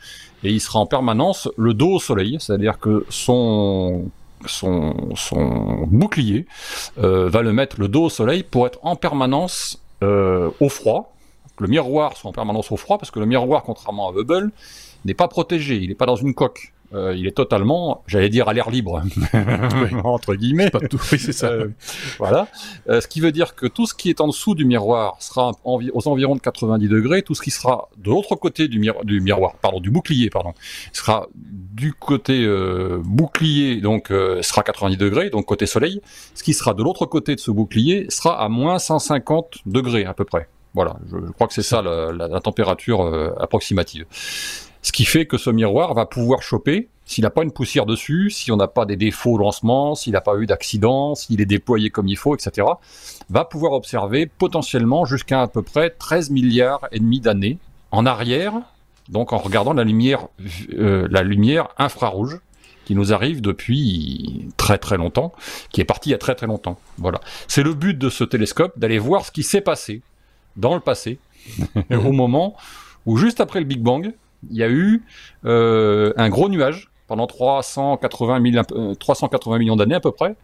C: et il sera en permanence le dos au soleil, c'est-à-dire que son son, son bouclier euh, va le mettre le dos au soleil pour être en permanence euh, au froid, le miroir soit en permanence au froid, parce que le miroir, contrairement à Hubble, n'est pas protégé, il n'est pas dans une coque. Euh, il est totalement, j'allais dire, à l'air libre, entre guillemets.
A: Pas tout, oui, c'est ça. Euh,
C: voilà. Euh, ce qui veut dire que tout ce qui est en dessous du miroir sera aux environs de 90 degrés, tout ce qui sera de l'autre côté du, du, miroir, pardon, du bouclier, pardon, sera du côté bouclier, donc sera 90 degrés, donc côté soleil. Ce qui sera de l'autre côté de ce bouclier sera à moins 150 degrés à peu près. Voilà, je, crois que c'est ça la, température euh, approximative. Ce qui fait que ce miroir va pouvoir choper, s'il n'a pas une poussière dessus, si on n'a pas des défauts au lancement, s'il n'a pas eu d'accident, s'il est déployé comme il faut, etc., va pouvoir observer potentiellement jusqu'à à peu près 13 milliards et demi d'années en arrière, donc en regardant la lumière, euh, la lumière infrarouge qui nous arrive depuis très très longtemps, qui est parti il y a très très longtemps. Voilà. C'est le but de ce télescope, d'aller voir ce qui s'est passé dans le passé, au moment où juste après le Big Bang, il y a eu euh, un gros nuage pendant 380, 380 euh, millions d'années à peu près.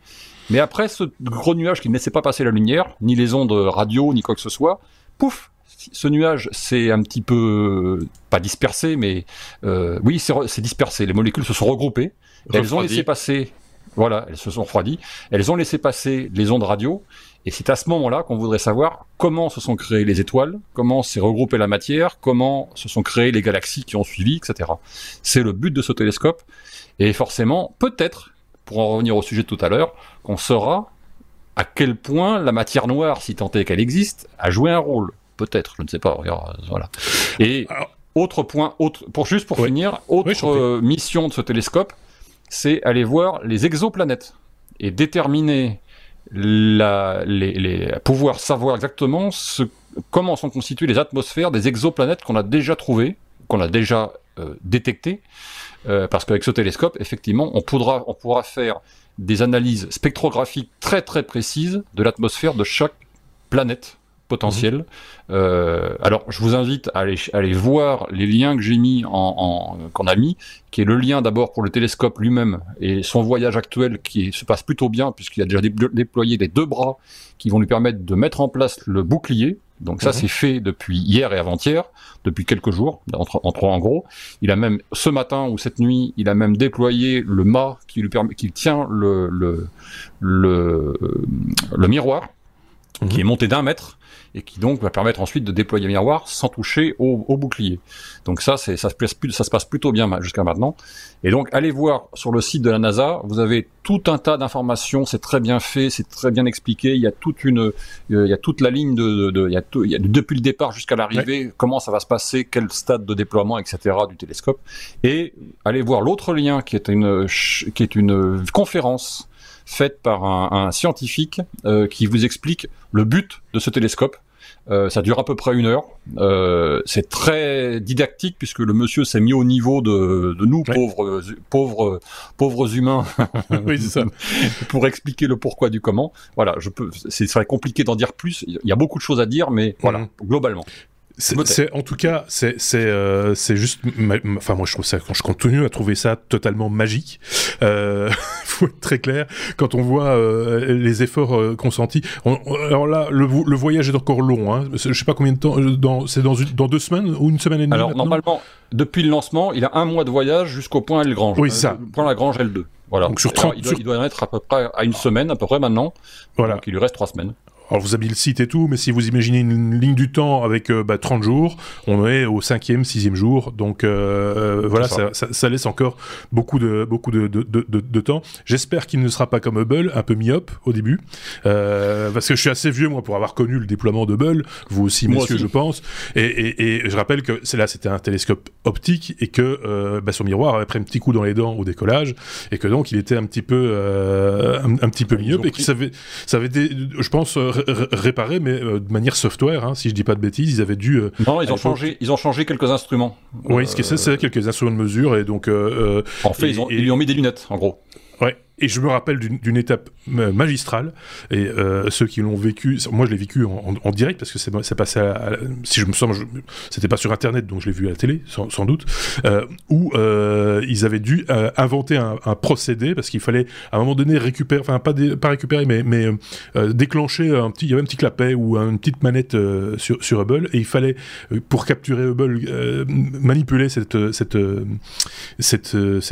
C: Mais après ce gros nuage qui ne laissait pas passer la lumière, ni les ondes radio, ni quoi que ce soit, pouf, ce nuage s'est un petit peu pas dispersé, mais euh, oui, c'est dispersé. Les molécules se sont regroupées. Elles ont laissé passer, voilà, elles se sont refroidies. Elles ont laissé passer les ondes radio. Et c'est à ce moment-là qu'on voudrait savoir comment se sont créées les étoiles, comment s'est regroupée la matière, comment se sont créées les galaxies qui ont suivi, etc. C'est le but de ce télescope. Et forcément, peut-être, pour en revenir au sujet de tout à l'heure, qu'on saura à quel point la matière noire, si tant est qu'elle existe, a joué un rôle. Peut-être, je ne sais pas. Voilà. Et autre point, autre, pour juste pour finir, autre euh, mission de ce télescope, c'est aller voir les exoplanètes et déterminer la, les, pouvoir savoir exactement comment sont constituées les atmosphères des exoplanètes qu'on a déjà trouvées, qu'on a déjà euh, détectées, euh, parce qu'avec ce télescope, effectivement, on pourra, on pourra faire des analyses spectrographiques très très précises de l'atmosphère de chaque planète potentiel. Euh, alors, je vous invite à aller, aller voir les liens que j'ai mis, en, qu'on a mis, qui est le lien d'abord pour le télescope lui-même et son voyage actuel qui se passe plutôt bien puisqu'il a déjà déployé les deux bras qui vont lui permettre de mettre en place le bouclier. Donc ça, mhm. c'est fait depuis hier et avant-hier, depuis quelques jours, entre, entre, en gros. Il a même, ce matin ou cette nuit, il a même déployé le mât qui lui permet, qui tient le, le, le, le miroir, qui est monté d'un mètre et qui donc va permettre ensuite de déployer miroir sans toucher au, bouclier. Donc ça, ça se passe ça se passe plutôt bien jusqu'à maintenant. Et donc allez voir sur le site de la NASA, vous avez tout un tas d'informations, c'est très bien fait, c'est très bien expliqué. Il y a toute une, euh, il y a toute la ligne de, de, il, y a il y a depuis le départ jusqu'à l'arrivée, comment ça va se passer, quel stade de déploiement, etc. du télescope. Et allez voir l'autre lien qui est une, qui est une conférence faite par un, scientifique euh, qui vous explique le but de ce télescope. Euh, ça dure à peu près une heure. Euh, c'est très didactique puisque le monsieur s'est mis au niveau de, nous, pauvres, pauvres, pauvres humains, oui, ça. pour expliquer le pourquoi du comment. Voilà, je peux. Ce serait compliqué d'en dire plus. Il y a beaucoup de choses à dire, mais voilà, mhm. globalement.
A: C'est, en tout cas, c'est, c'est, euh, juste, enfin moi je trouve ça, quand je continue à trouver ça totalement magique, euh, faut être très clair, quand on voit euh, les efforts euh, consentis. alors là, le, le, voyage est encore long, hein, je sais pas combien de temps, dans, c'est dans, deux semaines ou une semaine et demie.
C: Alors normalement, depuis le lancement, il a un mois de voyage jusqu'au point Lagrange.
A: Oui, ça.
C: Le point Lagrange L2. Voilà. Donc sur 30, il, doit, il, doit, en être à peu près à une semaine à peu près maintenant. Voilà. Donc il lui reste trois semaines.
A: Alors vous avez le site et tout, mais si vous imaginez une ligne du temps avec euh, bah, 30 jours, on est au cinquième, sixième jour, donc euh, euh voilà, ça. Ça, ça. laisse encore beaucoup de beaucoup de, de, de, de temps. J'espère qu'il ne sera pas comme Hubble, un peu myope au début, euh, parce que je suis assez vieux moi pour avoir connu le déploiement de Hubble, vous aussi messieurs je pense, et, et, et, je rappelle que là c'était un télescope optique et que bah, son miroir avait pris un petit coup dans les dents au décollage et que donc il était un petit peu un, un, petit peu myope et qu'il savait ça avait des, je pense réparé, mais euh, de manière software, hein, si je dis pas de bêtises, ils avaient dû. Euh,
C: non, ils ont changé, ils ont changé quelques instruments.
A: Oui, ce qui c'est, quelques instruments de mesure et donc. Euh,
C: en fait, ils lui ont mis des lunettes, en gros.
A: Et je me rappelle d'une étape magistrale, et euh, ceux qui l'ont vécu, moi je l'ai vécu en, direct, parce que c'est passé si je me sens, c'était pas sur Internet, donc je l'ai vu à la télé, sans, doute, euh, où euh, ils avaient dû inventer un, procédé, parce qu'il fallait à un moment donné récupérer, enfin pas, récupérer, mais, déclencher un petit, il y avait un petit clapet ou une petite manette sur, sur Hubble, et il fallait, pour capturer Hubble, manipuler cette, cette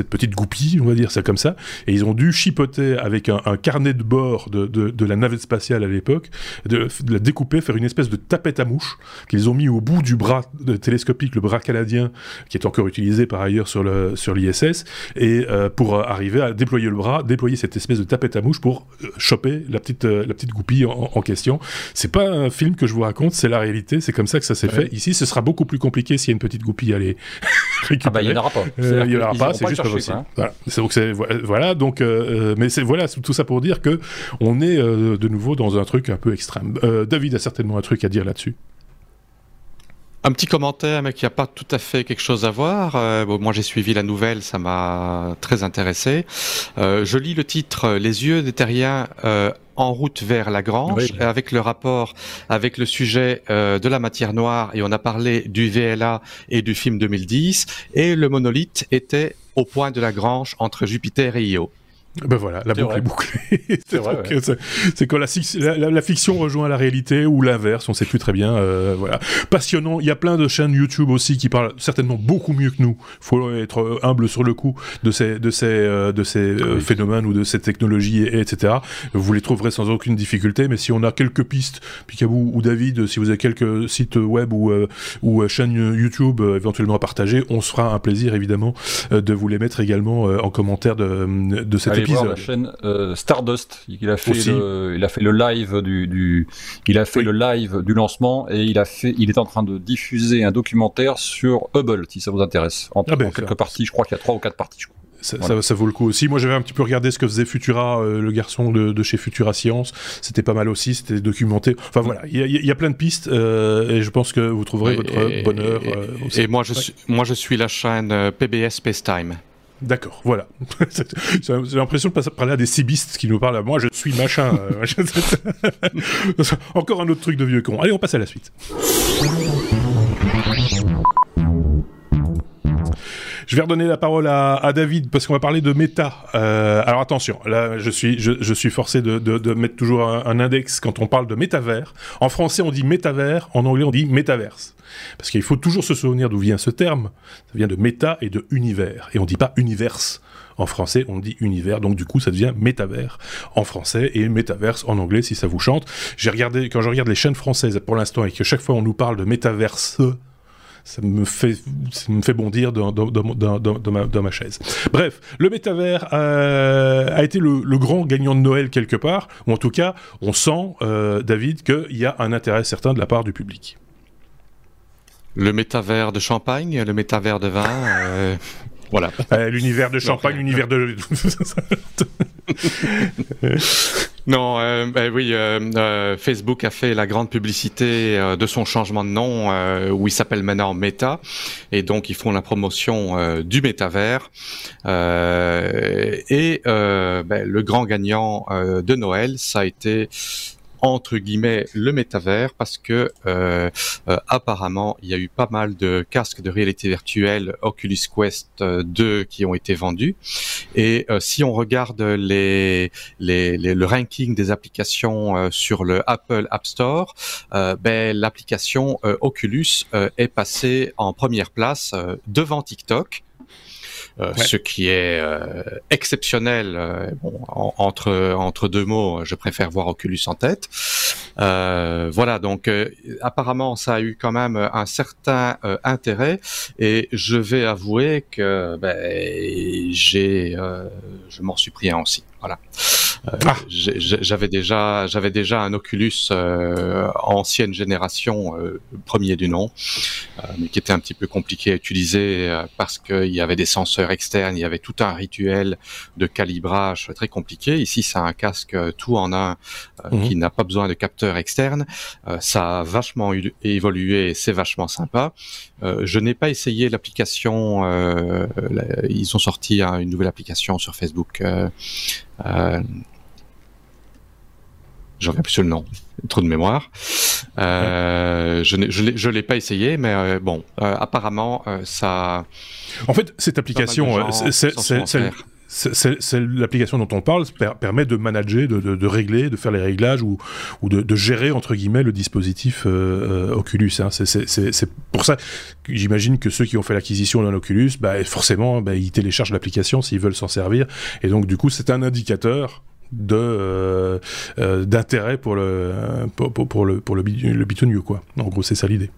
A: petite goupille, on va dire ça comme ça, et ils ont dû chipoter avec un, carnet de bord de, de, la navette spatiale à l'époque, de, la découper, faire une espèce de tapette à mouche qu'ils ont mis au bout du bras télescopique, le bras canadien, qui est encore utilisé par ailleurs sur le sur l'ISS, et euh, pour arriver à déployer le bras, déployer cette espèce de tapette à mouche pour euh, choper la petite euh, la petite goupille en, question. C'est pas un film que je vous raconte, c'est la réalité, c'est comme ça que ça s'est fait. Ici, ce sera beaucoup plus compliqué s'il y a une petite goupille à
C: Ah bah, il n'y en aura pas.
A: il n'y en aura pas, c'est juste pas possible. Voilà. Donc voilà, donc mais c'est voilà tout ça pour dire que on est de nouveau dans un truc un peu extrême. David a certainement un truc à dire là-dessus.
B: Un petit commentaire, mais qui n'a pas tout à fait quelque chose à voir. Euh, moi, j'ai suivi la nouvelle, ça m'a très intéressé. Euh, je lis le titre euh, Les yeux des terriens en route vers la grange, avec le rapport avec le sujet de la matière noire, et on a parlé du VLA et du film 2010, et le monolithe était au point de la grange entre Jupiter et Io.
A: Ben voilà, la boucle est bouclée. c'est quand la, la, fiction rejoint la réalité ou l'inverse, on sait plus très bien. Euh, voilà, passionnant. Il y a plein de chaînes YouTube aussi qui parlent certainement beaucoup mieux que nous. Faut être humble sur le coup de ces de ces euh, de ces euh, phénomènes ou de ces technologies et, etc. Vous les trouverez sans aucune difficulté. Mais si on a quelques pistes, Picabou ou David, si vous avez quelques sites web ou ou chaînes YouTube éventuellement à partager, on se fera un plaisir évidemment de vous les mettre également en commentaire de de cette
C: la chaîne euh, Stardust. Il a fait le, il a fait le live du, du il a fait le live du lancement et il a fait, il est en train de diffuser un documentaire sur Hubble si ça vous intéresse. En, ah ben, quelques parties, je crois qu'il y a trois ou quatre parties.
A: Ça, ça, vaut le coup aussi. Moi, j'avais un petit peu regardé ce que faisait Futura, euh, le garçon de, de, chez Futura Science. C'était pas mal aussi, c'était documenté. Enfin voilà, il y, y, a plein de pistes euh, et je pense que vous trouverez votre bonheur.
B: Et, aussi. et moi, je suis, moi, je suis la chaîne PBS Space Time.
A: D'accord, voilà. J'ai l'impression de parler à des cibistes qui nous parlent à moi, je suis machin. Euh, Encore un autre truc de vieux con. Allez, on passe à la suite. Je vais redonner la parole à, David parce qu'on va parler de méta. Euh, alors attention, là je suis, je, suis forcé de, mettre toujours un, index quand on parle de métavers. En français on dit métavers, en anglais on dit métaverse. Parce qu'il faut toujours se souvenir d'où vient ce terme. Ça vient de méta et de univers. Et on dit pas universe. En français, on dit univers, donc du coup, ça devient métavers en français et métaverse en anglais si ça vous chante. J'ai regardé, quand je regarde les chaînes françaises pour l'instant et que chaque fois on nous parle de métaverse, ça me fait, ça me fait bondir dans, ma, chaise. Bref, le métavers euh, a été le, le, grand gagnant de Noël quelque part, ou en tout cas, on sent, euh, David, qu'il y a un intérêt certain de la part du public.
B: Le métavers de champagne, le métavers de vin. Euh, voilà.
A: Euh, l'univers de champagne, l'univers de.
B: non, euh, bah oui, euh, euh, Facebook a fait la grande publicité de son changement de nom, où il s'appelle maintenant Meta, et donc ils font la promotion du métavers. et bah, le grand gagnant de Noël, ça a été entre guillemets le métavers parce que euh, euh, apparemment il y a eu pas mal de casques de réalité virtuelle Oculus Quest 2 euh, qui ont été vendus. Et si on regarde les, les, le ranking des applications sur le Apple App Store, ben, l'application Oculus est passée en première place devant TikTok euh, ce qui est euh, exceptionnel. Euh, bon, entre entre deux mots, je préfère voir Oculus en tête. voilà, donc apparemment ça a eu quand même un certain intérêt et je vais avouer que ben, j'ai, je m'en suis pris un aussi. Voilà. Euh, ah. J'avais déjà, j'avais déjà un Oculus euh, ancienne génération, euh, premier du nom, mais qui était un petit peu compliqué à utiliser parce qu'il y avait des senseurs externes, il y avait tout un rituel de calibrage très compliqué. Ici, c'est un casque tout en un mhm. qui n'a pas besoin de capteur externe. ça a vachement évolué, c'est vachement sympa. je n'ai pas essayé l'application. ils ont sorti hein, une nouvelle application sur Facebook. Euh, J'en plus le nom, trop de mémoire. Euh, je ne l'ai pas essayé, mais euh, bon, euh, apparemment, ça.
A: En fait, cette application, c'est l'application dont on parle permet de manager, de, régler, de faire les réglages ou, de, gérer entre guillemets le dispositif euh, Oculus. Hein. C'est pour ça que j'imagine que ceux qui ont fait l'acquisition d'un Oculus, bah, forcément, bah, ils téléchargent l'application s'ils veulent s'en servir. Et donc du coup, c'est un indicateur euh, euh, d'intérêt pour le pour, le pour le quoi. En gros, c'est ça l'idée.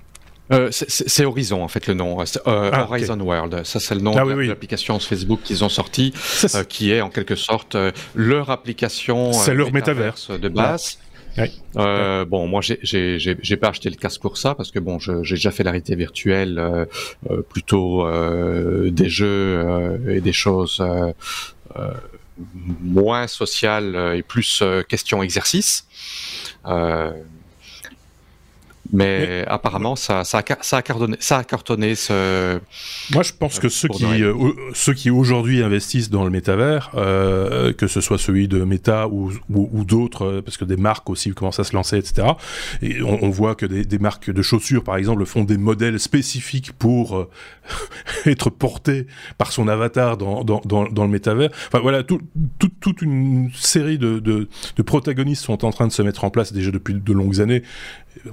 B: Euh, c'est Horizon en fait le nom, euh, ah, Horizon World. Ça c'est le nom ah de l'application Facebook qu'ils ont sorti, euh, qui est en quelque sorte leur application.
A: C'est leur métaverse
B: de base. Euh, bon, moi, j'ai pas acheté le casque pour ça parce que bon, j'ai déjà fait la réalité virtuelle, euh, euh, plutôt des jeux et des choses moins sociales et plus question exercice. Mais, apparemment, ça, ça, a, ça, a cartonné, ça a cartonné ce.
A: Moi, je pense que ceux qui, euh, ceux qui aujourd'hui investissent dans le métavers, euh, que ce soit celui de Meta ou, ou, d'autres, euh, parce que des marques aussi commencent à se lancer, etc. Et on, voit que des, des, marques de chaussures, par exemple, font des modèles spécifiques pour euh, être portés par son avatar dans, dans, dans, dans le métavers. Enfin, voilà, tout, tout, toute une série de, de, de protagonistes sont en train de se mettre en place déjà depuis de longues années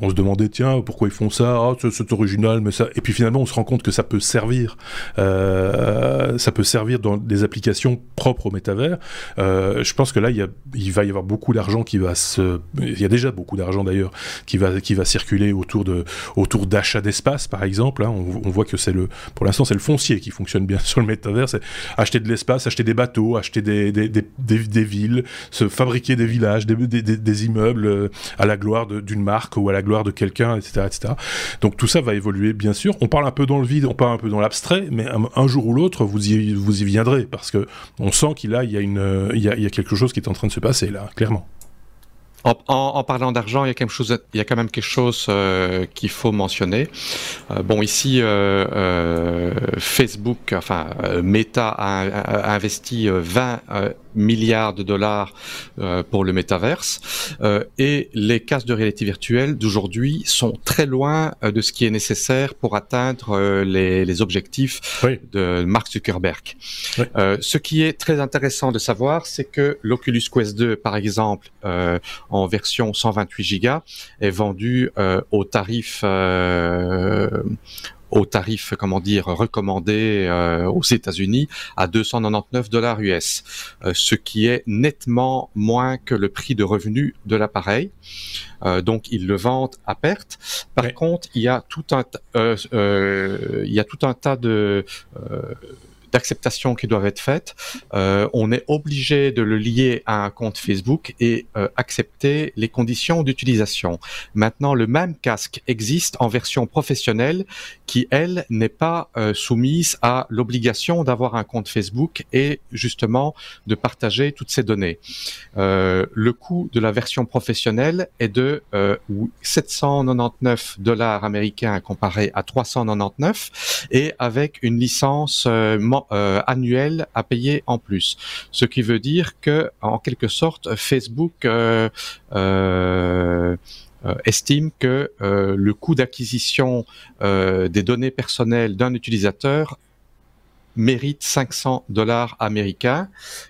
A: on se demandait tiens pourquoi ils font ça? Ah, c'est original mais ça. Et puis finalement on se rend compte que ça peut servir euh, ça peut servir dans des applications propres au métavers. Euh, je pense que là il, va y avoir beaucoup d'argent qui va se il y a déjà beaucoup d'argent d'ailleurs qui va qui va circuler autour de autour d'achats d'espace par exemple hein. on, voit que c'est le pour l'instant c'est le foncier qui fonctionne bien sur le métavers. C'est acheter de l'espace acheter des bateaux acheter des des, des, des, villes se fabriquer des villages des, des immeubles euh, à la gloire d'une marque ou à la gloire de quelqu'un, etc., etc. Donc tout ça va évoluer, bien sûr. On parle un peu dans le vide, on parle un peu dans l'abstrait, mais un, jour ou l'autre, vous y, vous y viendrez, parce que on sent qu'il y a y a, y a quelque chose qui est en train de se passer là, clairement.
B: En, parlant d'argent, il y a quelque chose, il y a quand même quelque chose euh, qu'il faut mentionner. Euh, bon, ici, euh, Facebook, enfin Meta a, investi 20 milliards de dollars pour le métaverse, et les casques de réalité virtuelle d'aujourd'hui sont très loin de ce qui est nécessaire pour atteindre les, objectifs de Mark Zuckerberg. ce qui est très intéressant de savoir, c'est que l'Oculus Quest 2, par exemple, en version 128 Go est vendu euh, au tarif euh, au tarif, comment dire, recommandé euh, aux États-Unis à 299 dollars US, ce qui est nettement moins que le prix de revenu de l'appareil. donc ils le vendent à perte. Par contre, il y a tout un, il y a tout un tas de d'acceptation qui doivent être faites, euh, on est obligé de le lier à un compte Facebook et euh, accepter les conditions d'utilisation. Maintenant, le même casque existe en version professionnelle qui, elle, n'est pas euh, soumise à l'obligation d'avoir un compte Facebook et justement de partager toutes ces données. le coût de la version professionnelle est de 799 dollars américains comparé à 399 et avec une licence euh, annuel à payer en plus. Ce qui veut dire que, en quelque sorte, Facebook euh, euh, estime que le coût d'acquisition des données personnelles d'un utilisateur mérite 500 dollars américains.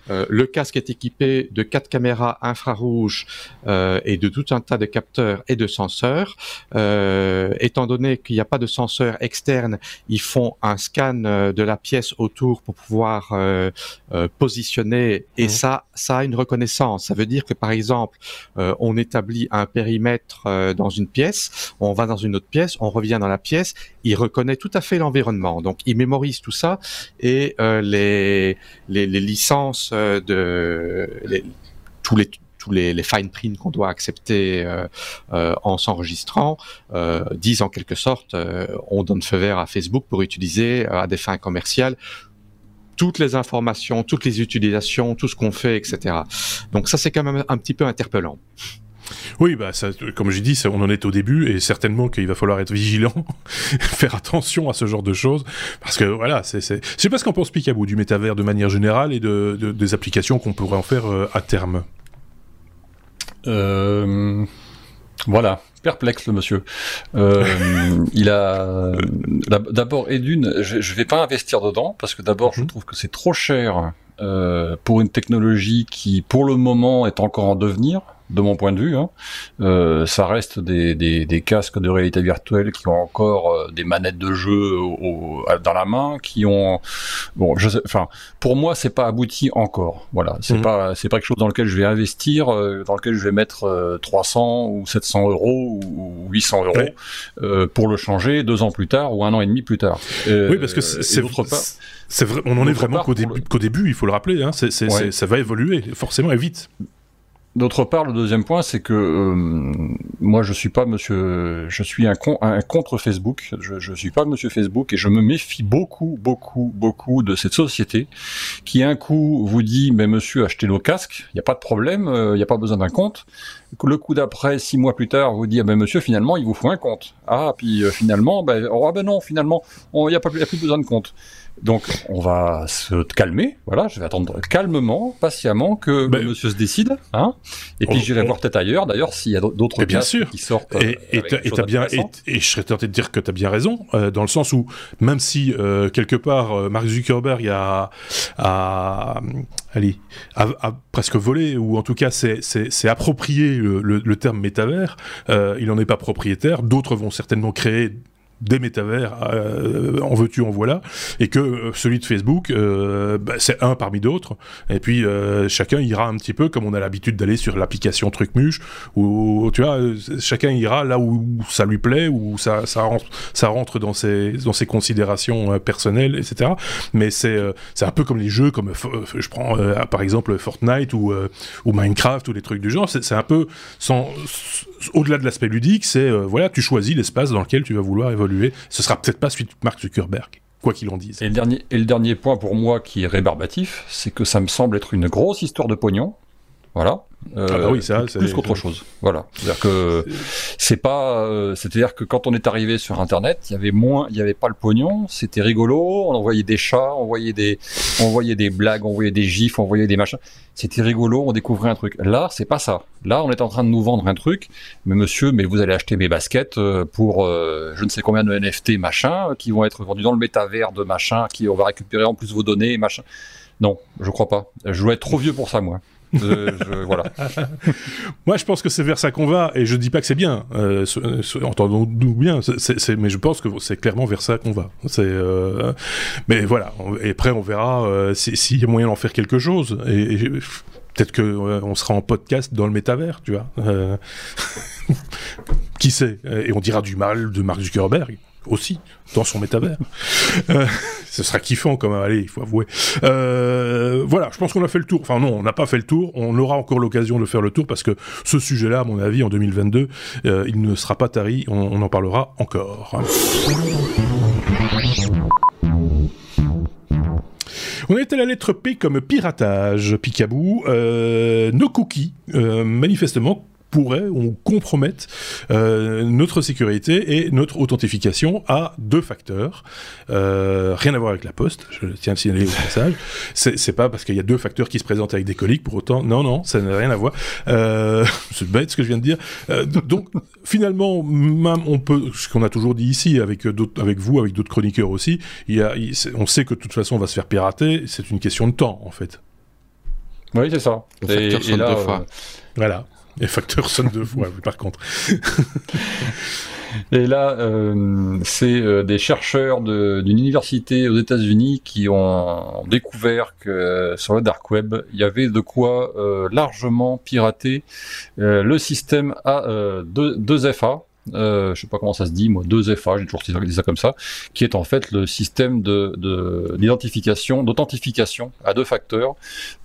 B: Euh, le casque est équipé de quatre caméras infrarouges euh, et de tout un tas de capteurs et de senseurs. Euh, étant donné qu'il n'y a pas de senseur externe, ils font un scan de la pièce autour pour pouvoir positionner et mmh. ça, ça a une reconnaissance. Ça veut dire que par exemple, on établit un périmètre dans une pièce, on va dans une autre pièce, on revient dans la pièce, il reconnaît tout à fait l'environnement. Donc il mémorise tout ça et euh, les, les, les, licences euh, de les, tous les tous les, les fine print qu'on doit accepter euh, euh en s'enregistrant euh, disent en quelque sorte on donne feu vert à Facebook pour utiliser à des fins commerciales toutes les informations, toutes les utilisations, tout ce qu'on fait, etc. Donc ça c'est quand même un petit peu interpellant.
A: Oui, bah ça, comme j'ai dit, on en est au début et certainement qu'il va falloir être vigilant, faire attention à ce genre de choses, parce que voilà, c'est, c'est, je sais pas ce qu'en pense Picaboo du métavers de manière générale et de, des applications qu'on pourrait en faire euh, à terme.
C: Euh, voilà, perplexe le monsieur. Euh, il a d'abord et d'une, je, je vais pas investir dedans parce que d'abord je mhm. trouve que c'est trop cher pour une technologie qui pour le moment est encore en devenir de mon point de vue. Hein. Euh, ça reste des, des, des, casques de réalité virtuelle qui ont encore euh, des manettes de jeu au, dans la main, qui ont bon, je sais, enfin, pour moi, c'est pas abouti encore. Voilà, c'est mhm. pas c'est pas quelque chose dans lequel je vais investir, euh, dans lequel je vais mettre 300 ou 700 euros ou 800 euros pour le changer deux ans plus tard ou un an et demi plus tard.
A: oui, parce que c'est c'est vrai, on en est vraiment qu'au début, qu'au début, il faut le rappeler. Hein, ça va évoluer forcément et vite.
C: D'autre part, le deuxième point, c'est que euh, moi, je suis pas Monsieur, je suis un, contre Facebook. Je, je suis pas Monsieur Facebook et je me méfie beaucoup, beaucoup, beaucoup de cette société qui un coup vous dit, mais Monsieur, achetez nos casques, il n'y a pas de problème, il n'y a pas besoin d'un compte. Le coup d'après, six mois plus tard, vous dit, ah ben Monsieur, finalement, il vous faut un compte. Ah, puis finalement, ben, oh, ah ben non, finalement, il n'y a, a plus besoin de compte. Donc, on va se calmer. Voilà, je vais attendre calmement, patiemment que ben, monsieur se décide. Hein et puis, j'irai voir peut-être ailleurs. D'ailleurs, s'il y a d'autres
A: bien sûr.
C: qui sortent.
A: Et, et, bien, et, je serais tenté de dire que tu as bien raison, euh, dans le sens où, même si, euh, quelque part, euh, Mark Zuckerberg a, a, allez, a, presque volé, ou en tout cas, c'est approprié le, le, le, terme métavers, il n'en est pas propriétaire. D'autres vont certainement créer des métavers, euh, en veux-tu, en voilà, et que euh, celui de Facebook, euh, bah, c'est un parmi d'autres, et puis chacun ira un petit peu comme on a l'habitude d'aller sur l'application Trucmuche, où tu vois, chacun ira là où ça lui plaît, où ça, ça, rentre, ça rentre dans ses, dans ses considérations personnelles, etc. Mais c'est c'est un peu comme les jeux, comme je prends par exemple Fortnite ou, ou Minecraft ou des trucs du genre, c'est un peu sans au-delà de l'aspect ludique, c'est voilà, tu choisis l'espace dans lequel tu vas vouloir évoluer ce sera peut-être pas suite Mark Zuckerberg quoi qu'il en dise.
C: Et le, dernier, et le dernier point pour moi qui est rébarbatif, c'est que ça me semble être une grosse histoire de pognon. Voilà.
A: Euh, ah bah oui, ça,
C: plus qu'autre chose. Voilà. C'est-à-dire que c'est pas, euh, c'est-à-dire que quand on est arrivé sur Internet, il y avait moins, il y avait pas le pognon, c'était rigolo, on envoyait des chats, on envoyait des, on envoyait des blagues, on envoyait des gifs, on envoyait des machins. C'était rigolo, on découvrait un truc. Là, c'est pas ça. Là, on est en train de nous vendre un truc, mais monsieur, mais vous allez acheter mes baskets euh, pour je ne sais combien de NFT machin qui vont être vendus dans le métavers de machin, qui on va récupérer en plus vos données machin. Non, je crois pas. Je dois être trop vieux pour ça, moi voilà.
A: Moi, je pense que c'est vers ça qu'on va, et je dis pas que c'est bien. Euh, Entendons-nous bien, mais je pense que c'est clairement vers ça qu'on va. Euh, mais voilà. et après, on verra euh, s'il y a moyen d'en faire quelque chose. Et, peut-être que on sera en podcast dans le métavers, tu vois. Qui sait Et on dira du mal de Mark Zuckerberg aussi dans son métavers. Euh, ce sera kiffant quand même, allez, il faut avouer. Euh, voilà, je pense qu'on a fait le tour. Enfin non, on n'a pas fait le tour. On aura encore l'occasion de faire le tour parce que ce sujet-là, à mon avis, en 2022, euh, il ne sera pas tari. On, en parlera encore. On est à la lettre P comme piratage, Picabou. nos cookies, manifestement, pourrait ou compromettre euh, notre sécurité et notre authentification à deux facteurs. Euh, rien à voir avec la poste, je tiens à le signaler au passage. C'est pas parce qu'il y a deux facteurs qui se présentent avec des coliques pour autant. Non, non, ça n'a rien à voir. Euh, c'est bête ce que je viens de dire. Euh, donc finalement, même on peut, ce qu'on a toujours dit ici avec d'autres, avec vous, avec d'autres chroniqueurs aussi, il y a, on sait que de toute façon on va se faire pirater. C'est une question de temps en fait.
C: Oui, c'est ça.
B: Et, et là, fois.
A: Voilà. Les facteurs sonnent deux fois, par contre.
C: Et là, euh, c'est euh, des chercheurs d'une université aux États-Unis qui ont découvert que sur le dark web, il y avait de quoi euh, largement pirater le système A2FA, euh, je sais pas comment ça se dit, moi, 2FA, j'ai toujours dit ça comme ça, qui est en fait le système de d'identification, d'authentification à deux facteurs.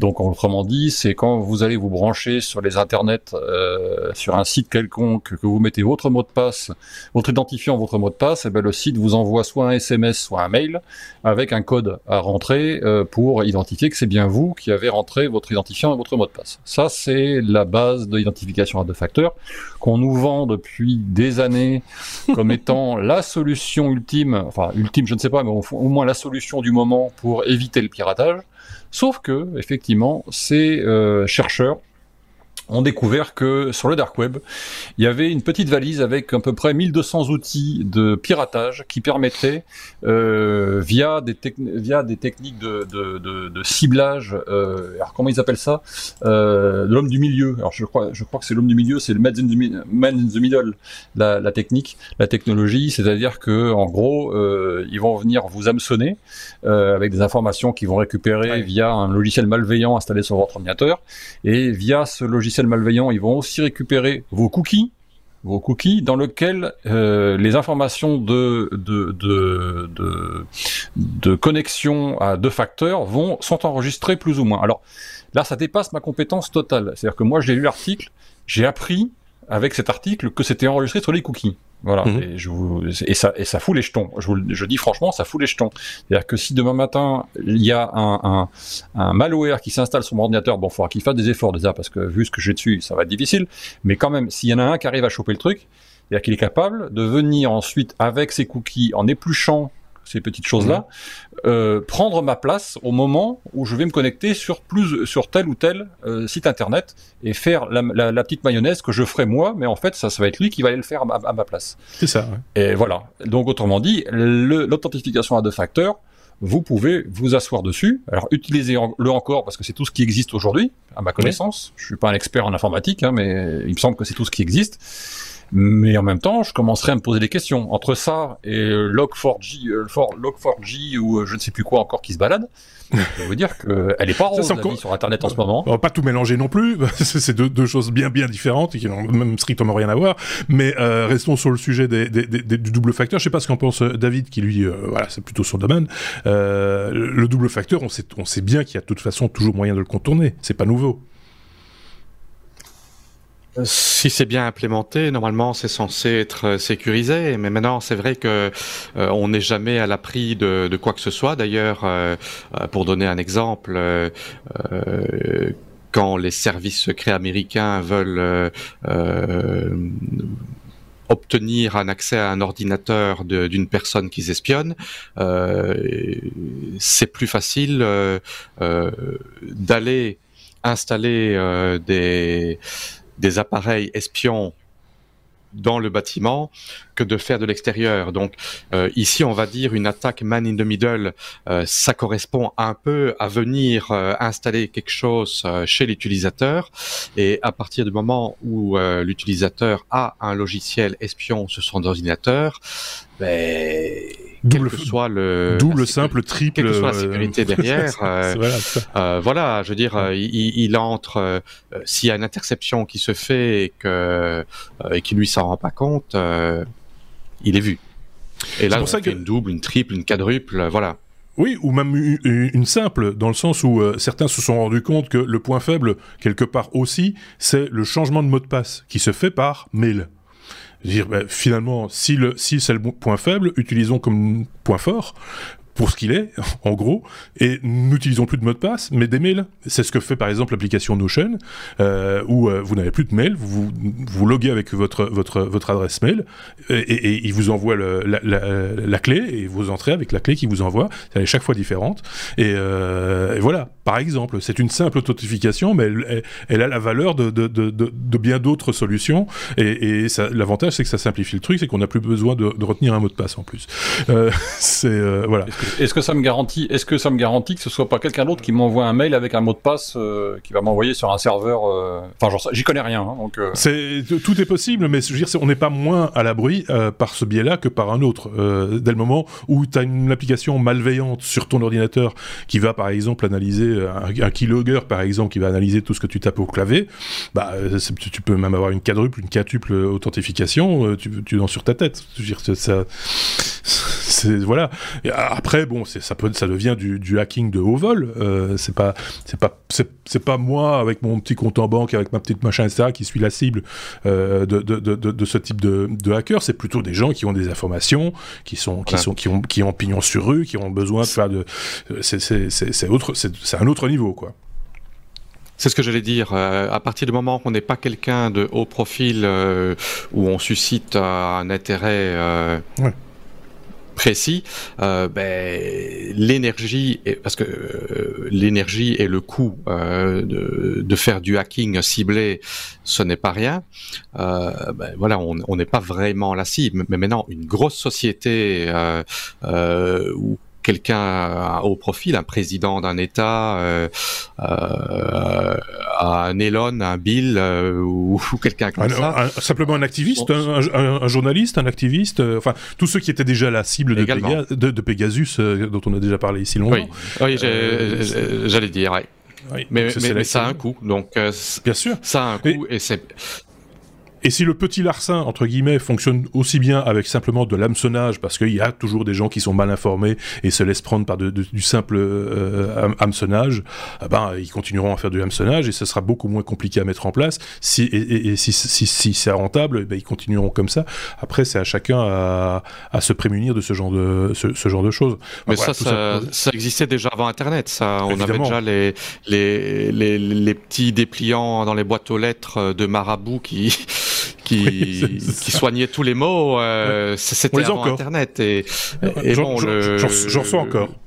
C: Donc, autrement dit, c'est quand vous allez vous brancher sur les internets, euh, sur un site quelconque, que vous mettez votre mot de passe, votre identifiant, votre mot de passe, et eh ben le site vous envoie soit un SMS, soit un mail avec un code à rentrer euh, pour identifier que c'est bien vous qui avez rentré votre identifiant et votre mot de passe. Ça, c'est la base de l'identification à deux facteurs qu'on nous vend depuis des années comme étant la solution ultime, enfin ultime je ne sais pas, mais au, moins la solution du moment pour éviter le piratage. Sauf que, effectivement, ces euh, chercheurs ont découvert que sur le dark web, il y avait une petite valise avec à peu près 1200 outils de piratage qui permettaient, euh, via, des via des techniques de, de, de, de ciblage, euh, alors comment ils appellent ça euh, L'homme du milieu. Alors je crois, je crois que c'est l'homme du milieu, c'est le man in the, man in the middle, la, la, technique, la technologie, c'est-à-dire que en gros, ils vont venir vous hameçonner avec des informations qu'ils vont récupérer via un logiciel malveillant installé sur votre ordinateur, et via ce logiciel malveillants, ils vont aussi récupérer vos cookies, vos cookies dans lequel euh, les informations de de, de, de, de connexion à deux facteurs vont sont enregistrées plus ou moins. Alors Là, ça dépasse ma compétence totale. C'est-à-dire que moi, j'ai lu l'article, j'ai appris avec cet article que c'était enregistré sur les cookies. Voilà, mhm. et, je et, ça, et ça fout les jetons. Je, vous, je dis franchement, ça fout les jetons. C'est-à-dire que si demain matin, il y a un, un, un malware qui s'installe sur mon ordinateur, bon, il faudra qu'il fasse des efforts déjà, parce que vu ce que j'ai dessus, ça va être difficile. Mais quand même, s'il y en a un qui arrive à choper le truc, c'est-à-dire qu'il est capable de venir ensuite, avec ses cookies, en épluchant ces petites choses-là, euh, prendre ma place au moment où je vais me connecter sur plus sur tel ou tel euh, site internet et faire la, la, la, petite mayonnaise que je ferai moi, mais en fait ça, ça va être lui qui va aller le faire à, ma place.
A: C'est ça.
C: Ouais. Et voilà. Donc autrement dit, l'authentification à deux facteurs, vous pouvez vous asseoir dessus. Alors utilisez-le encore parce que c'est tout ce qui existe aujourd'hui, à ma connaissance. Oui. Je suis pas un expert en informatique, hein, mais il me semble que c'est tout ce qui existe. Mais en même temps, je commencerai à me poser des questions. Entre ça et Log4j, euh, Log4j ou euh, je ne sais plus quoi encore qui se balade, je veux dire qu'elle est pas rose la vie sur Internet en ce moment.
A: On va pas tout mélanger non plus. c'est deux, deux, choses bien bien différentes et qui n'ont même strictement rien à voir. Mais euh, restons sur le sujet des, des, des, du double facteur. Je sais pas ce qu'en pense euh, David, qui lui, euh, voilà, c'est plutôt son domaine. Euh, le double facteur, on sait, on sait bien qu'il y a de toute façon toujours moyen de le contourner. C'est pas nouveau.
B: Si c'est bien implémenté, normalement c'est censé être euh, sécurisé, mais maintenant c'est vrai que euh, on n'est jamais à l'abri de, de, quoi que ce soit. D'ailleurs, euh, euh pour donner un exemple, euh, quand les services secrets américains veulent obtenir un accès à un ordinateur d'une personne qu'ils espionnent, c'est plus facile d'aller installer des des appareils espions dans le bâtiment que de faire de l'extérieur. Donc euh, ici, on va dire une attaque man in the middle, euh, ça correspond un peu à venir euh, installer quelque chose chez l'utilisateur. Et à partir du moment où l'utilisateur a un logiciel espion sur son ordinateur, ben,
A: double,
B: quel que soit le,
A: double simple, triple,
B: quelle que soit la sécurité derrière, euh, voilà, euh, voilà, je veux dire, euh, il, il, entre, euh, s'il y a une interception qui se fait et que et qui lui s'en rend pas compte, il est vu. Et là, on fait que... une double, une triple, une quadruple, voilà.
A: Oui, ou même une simple, dans le sens où euh, certains se sont rendus compte que le point faible, quelque part aussi, c'est le changement de mot de passe, qui se fait par mail dire bah, finalement si le si c'est le point faible utilisons comme point fort pour ce qu'il est, en gros, et n'utilisons plus de mot de passe, mais des mails. C'est ce que fait par exemple l'application Notion, euh, où euh, vous n'avez plus de mail, vous, vous loguez avec votre, votre, votre adresse mail, et, il vous envoie la, clé, et vous entrez avec la clé qu'il vous envoie, elle est chaque fois différente, et, euh, voilà, par exemple, c'est une simple authentification, mais elle, a la valeur de, de, bien d'autres solutions, et, l'avantage c'est que ça simplifie le truc, c'est qu'on n'a plus besoin de, retenir un mot de passe en plus. C'est, voilà.
C: Est-ce que ça me garantit, est-ce que ça me garantit que ce soit pas quelqu'un d'autre qui m'envoie un mail avec un mot de passe euh, qui va m'envoyer sur un serveur euh... Enfin, j'y connais rien, hein, donc. Euh...
A: C'est tout est possible, mais je veux dire, on n'est pas moins à l'abri euh, par ce biais-là que par un autre. Dès le moment où tu as une application malveillante sur ton ordinateur qui va, par exemple, analyser un, un keylogger, par exemple, qui va analyser tout ce que tu tapes au clavier, bah, tu peux même avoir une quadruple, une quatuple authentification, tu, tu es sur ta tête. Je veux dire, ça, voilà. Et après bon, ça peut, ça devient du, du, hacking de haut vol. Euh, c'est pas, c'est pas, c'est pas moi avec mon petit compte en banque, avec ma petite machin, etc., qui suis la cible euh, de, de, de, de, ce type de, hacker. C'est plutôt des gens qui ont des informations, qui sont, qui sont, qui ont, qui ont pignon sur rue, qui ont besoin de faire de. C'est autre, c'est un autre niveau, quoi.
B: C'est ce que j'allais dire. Euh, à partir du moment qu'on n'est pas quelqu'un de haut profil euh, où on suscite un intérêt euh, ouais précis, euh, ben, l'énergie, parce que euh, l'énergie et le coût euh, de, de, faire du hacking ciblé, ce n'est pas rien. Euh, ben, voilà, on n'est pas vraiment la cible. Mais maintenant, une grosse société euh, où quelqu'un au profil, un président d'un État, euh, euh, un Elon, un Bill euh, ou, ou quelqu'un comme
A: un,
B: ça.
A: Un, simplement un activiste, bon. un, un, journaliste, un activiste, enfin tous ceux qui étaient déjà la cible de, Péga, de, de Pegasus dont on a déjà parlé ici longtemps.
B: Oui, oui j'allais dire. Ouais. Oui, mais, mais, mais ça a un coût, donc
A: bien sûr,
B: ça a un coût et, et c'est
A: Et si le petit larcin, entre guillemets, fonctionne aussi bien avec simplement de l'hameçonnage, parce qu'il y a toujours des gens qui sont mal informés et se laissent prendre par du simple euh, hameçonnage, eh ben, ils continueront à faire du hameçonnage et ce sera beaucoup moins compliqué à mettre en place. Si, et, si, si, c'est rentable, eh ben, ils continueront comme ça. Après, c'est à chacun à, se prémunir de ce genre de, ce, genre de choses.
B: Mais ça, ça, existait déjà avant Internet. Ça, on avait déjà les, les, les, les petits dépliants dans les boîtes aux lettres de marabout qui qui, qui soignait tous les mots. Euh, C'était avant Internet. Et,
A: et bon, j'en reçois encore.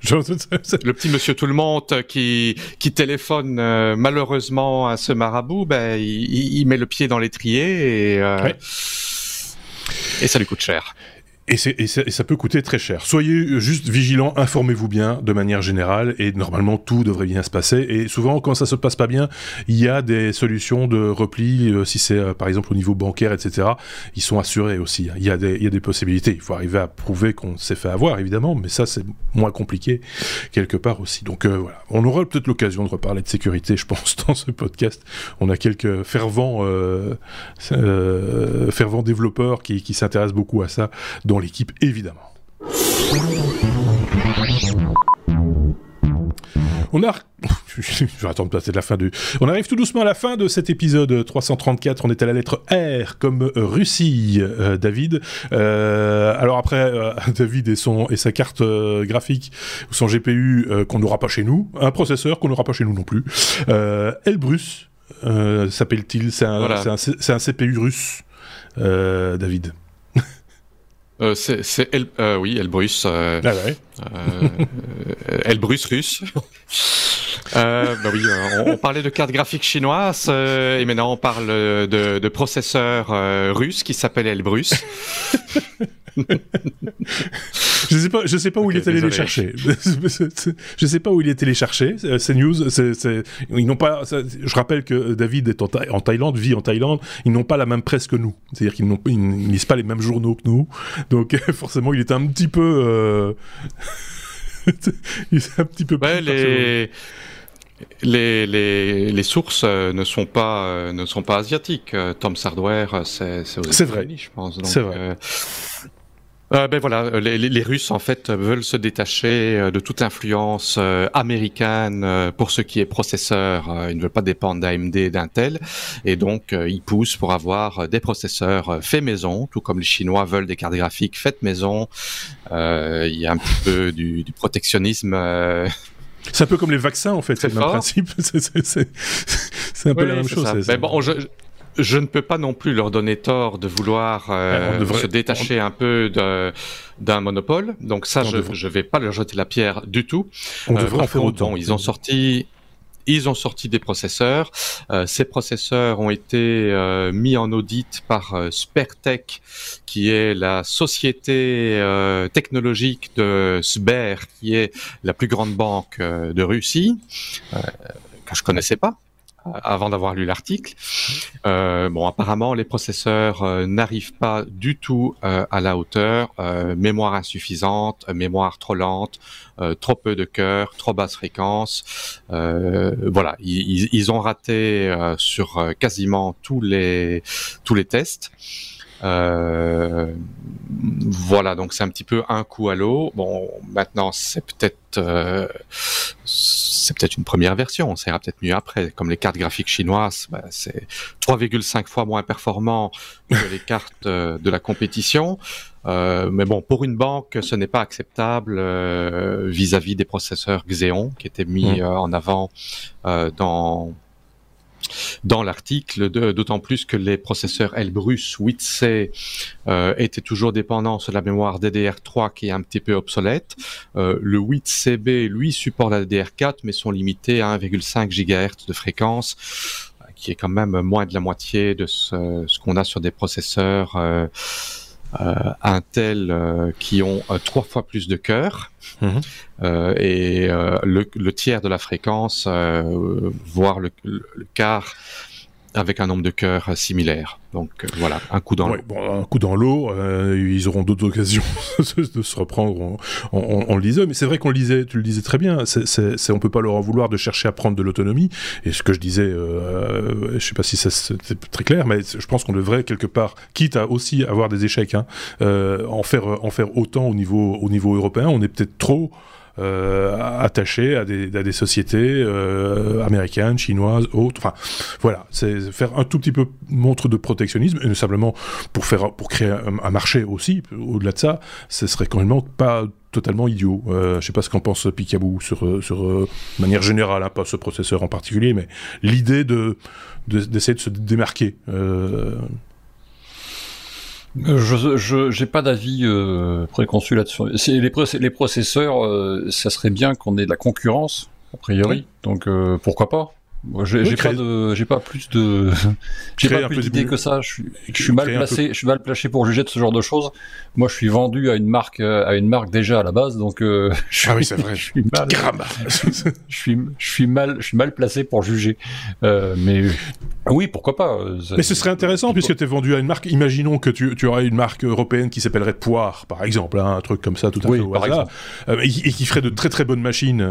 B: le petit monsieur tout le monde qui, qui téléphone euh, malheureusement à ce marabout, ben, il, il met le pied dans l'étrier et, euh, et ça lui coûte cher.
A: Et, ça peut coûter très cher. Soyez juste vigilants, informez-vous bien de manière générale, et normalement tout devrait bien se passer. Et souvent, quand ça se passe pas bien, il y a des solutions de repli, euh, si c'est euh, par exemple au niveau bancaire, etc. Ils sont assurés aussi. Il y, a des, il y a des possibilités. Il faut arriver à prouver qu'on s'est fait avoir, évidemment, mais ça c'est moins compliqué quelque part aussi. Donc euh, voilà, on aura peut-être l'occasion de reparler de sécurité, je pense, dans ce podcast. On a quelques fervents, fervents développeurs qui, s'intéressent beaucoup à ça l'équipe évidemment. On a... Je vais attendre passer de la fin du... On arrive tout doucement à la fin de cet épisode 334. On est à la lettre R comme Russie, euh, David. Euh, alors après, euh, David et, son, et sa carte graphique, son GPU qu'on n'aura pas chez nous, un processeur qu'on n'aura pas chez nous non plus. Elbrus s'appelle-t-il? C'est un, un, un, CPU russe, David.
B: Euh, c'est El, euh, oui, Elbrus. Euh, ah ouais. Euh, Elbrus russe. bah oui, on, on, parlait de carte graphique chinoise et maintenant on parle de, de processeur russe qui s'appelle Elbrus.
A: Je sais pas, je sais pas où il est allé les chercher. je sais pas où il est allé les chercher. Ces news, ils n'ont pas. je rappelle que David est en, Thaïlande, vit en Thaïlande. Ils n'ont pas la même presse que nous. C'est-à-dire qu'ils n'ont, ils lisent pas les mêmes journaux que nous. Donc forcément, il est un petit peu. Euh... il est un petit peu.
B: Ouais, les... Les, les, les, sources euh, ne sont pas euh, ne sont pas asiatiques. Tom Hardware, c'est
A: c'est vrai, je pense. C'est vrai.
B: Euh, ben voilà, les, les, Russes en fait veulent se détacher euh, de toute influence euh, américaine pour ce qui est processeur. ils ne veulent pas dépendre d'AMD, d'Intel, et donc ils poussent pour avoir des processeurs faits maison, tout comme les Chinois veulent des cartes graphiques faites maison. Il y a un petit peu du, du protectionnisme.
A: C'est un peu comme les vaccins en fait, c'est le même principe. c'est un peu la même chose.
B: Mais bon, je, je ne peux pas non plus leur donner tort de vouloir euh, se détacher un peu d'un monopole. Donc ça, je ne vais pas leur jeter la pierre du tout.
A: On euh, devrait en faire autant.
B: Ils ont sorti ils ont sorti des processeurs. Euh, ces processeurs ont été mis en audit par Spertech, qui est la société technologique de Sber, qui est la plus grande banque de Russie, que je connaissais pas avant d'avoir lu l'article. Euh, bon, apparemment, les processeurs euh, n'arrivent pas du tout euh, à la hauteur. Euh, mémoire insuffisante, mémoire trop lente, trop peu de cœur, trop basse fréquence. voilà, ils, ils, ont raté sur quasiment tous les tous les tests. Euh, voilà, donc c'est un petit peu un coup à l'eau. Bon, maintenant c'est peut-être euh, c'est peut-être une première version, ça ira peut-être mieux après. Comme les cartes graphiques chinoises, bah, c'est 3,5 fois moins performant que les cartes euh, de la compétition. Mais bon, pour une banque, ce n'est pas acceptable vis-à-vis des processeurs Xeon qui étaient mis mmh. en avant dans dans l'article, d'autant plus que les processeurs Elbrus 8C euh, étaient toujours dépendants sur la mémoire DDR3 qui est un petit peu obsolète. Euh, le 8CB, lui, supporte la DDR4, mais sont limités à 1,5 GHz de fréquence qui est quand même moins de la moitié de ce, ce qu'on a sur des processeurs euh, euh, Intel euh, qui ont euh, trois fois plus de cœur mhm. et le, le, tiers de la fréquence, voire le, le, quart avec un nombre de cœurs similaire. Donc euh, voilà, un coup dans l'eau.
A: un coup dans l'eau, euh, ils auront d'autres occasions de se reprendre en, le lisant. Mais c'est vrai qu'on le lisait, tu le disais très bien, c'est, c'est, on peut pas leur en vouloir de chercher à prendre de l'autonomie. Et ce que je disais, euh, je sais pas si ça c'est très clair, mais je pense qu'on devrait quelque part, quitte à aussi avoir des échecs, hein, en, faire, en faire autant au niveau, au niveau européen. On est peut-être trop euh, attachés à des, sociétés euh, américaines, chinoises, autres. Enfin, voilà, c'est faire un tout petit peu montre de protectionnisme, et simplement pour, faire, pour créer un, marché aussi, au-delà de ça, ce serait quand même pas totalement idiot. Euh, je sais pas ce qu'en pense Picaboo sur, sur euh, manière générale, hein, pas ce processeur en particulier, mais l'idée de d'essayer de, se démarquer. Euh,
C: je j'ai pas d'avis euh, préconçu là-dessus. Les, les processeurs, euh, ça serait bien qu'on ait de la concurrence a priori. Donc euh, pourquoi pas? J'ai pas de, j'ai pas plus de, j'ai pas plus d'idées que ça. Je suis, je suis mal placé, je suis mal placé pour juger de ce genre de choses. Moi, je suis vendu à une marque, euh, à une marque déjà à la base, donc
A: euh, je, ah oui, c'est vrai.
C: je suis mal, je suis, je suis mal, je suis mal placé pour juger. Euh, mais oui, pourquoi pas.
A: mais ce serait intéressant puisque tu es vendu à une marque. Imaginons que tu, tu aurais une marque européenne qui s'appellerait Poire, par exemple, hein, un truc comme ça, tout à fait au hasard, et, qui ferait de très très bonnes machines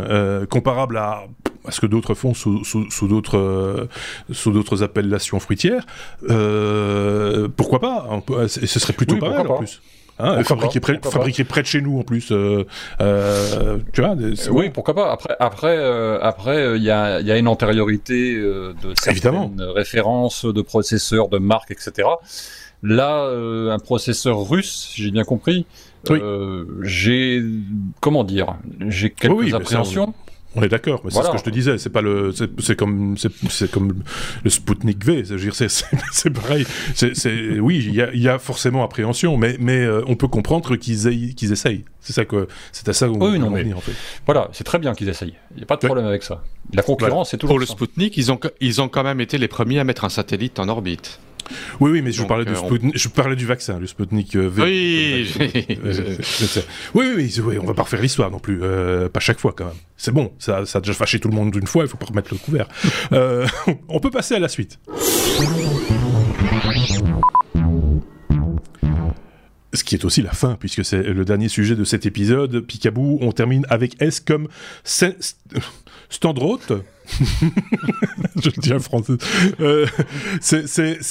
A: comparables à, à ce que d'autres font sous, sous sous d'autres euh, sous d'autres appellations fruitières. Euh, pourquoi pas Ce serait plutôt pas mal en plus. Hein, fabriqué, près, fabriqué près de chez nous en plus. Euh, tu vois,
C: oui, pourquoi pas. Après, après, après, il y a, y a une antériorité de certaines références de processeurs, de marques, etc. Là, un processeur russe, j'ai bien compris. j'ai comment dire, j'ai quelques appréhensions.
A: On est d'accord, mais c'est ce que je te disais. C'est pas le, c'est comme, c'est comme le Sputnik V. C'est pareil. C'est oui, il y, a, forcément appréhension, mais mais euh, on peut comprendre qu'ils qu'ils essayent. C'est ça que c'est à ça qu'on
C: oui, non, mais, en fait. Voilà, c'est très bien qu'ils essayent. Il n'y a pas de problème avec ça. La concurrence, c'est toujours
B: pour le Sputnik. Ils ont ils ont quand même été les premiers à mettre un satellite en orbite.
A: Oui, oui, mais je, parlais, du euh, je parlais du vaccin, le Sputnik euh, V.
B: Oui,
A: oui, oui, oui, on va pas refaire l'histoire non plus, euh, pas chaque fois quand même. C'est bon, ça, ça a déjà fâché tout le monde d'une fois, il faut pas remettre le couvert. on peut passer à la suite. Ce qui est aussi la fin, puisque c'est le dernier sujet de cet épisode. Picabou, on termine avec S comme Standroth. je le dis en français. Euh, c'est,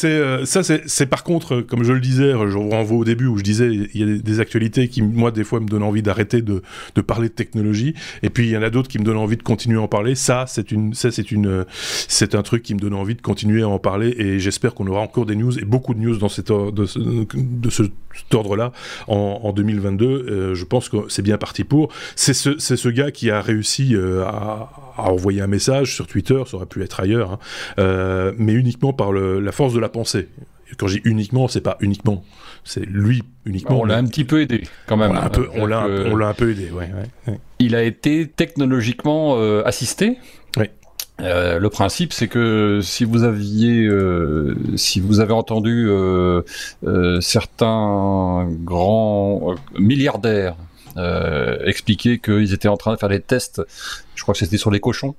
A: euh, ça, c'est, par contre, comme je le disais, je vous renvoie au début où je disais, il y a des, actualités qui, moi, des fois, me donnent envie d'arrêter de, parler de technologie. Et puis, il y en a d'autres qui me donnent envie de continuer à en parler. Ça, c'est une, ça, c'est une, c'est un truc qui me donne envie de continuer à en parler. Et j'espère qu'on aura encore des news et beaucoup de news dans de, ce, de ce, cet ordre-là en, en 2022. Euh, je pense que c'est bien parti pour. C'est ce, ce gars qui a réussi à, à envoyer un message sur Twitter, ça aurait pu être ailleurs, hein, euh, mais uniquement par la force de la pensée. quand je dis uniquement, c'est pas uniquement, c'est lui uniquement.
C: on l'a un petit peu aidé quand même.
A: On l'a un, peu aidé, ouais,
C: Il a été technologiquement euh, assisté.
A: Oui.
C: Euh, le principe, c'est que si vous aviez, si vous avez entendu certains grands milliardaires expliquer qu'ils étaient en train de faire des tests je crois que c'était sur les cochons,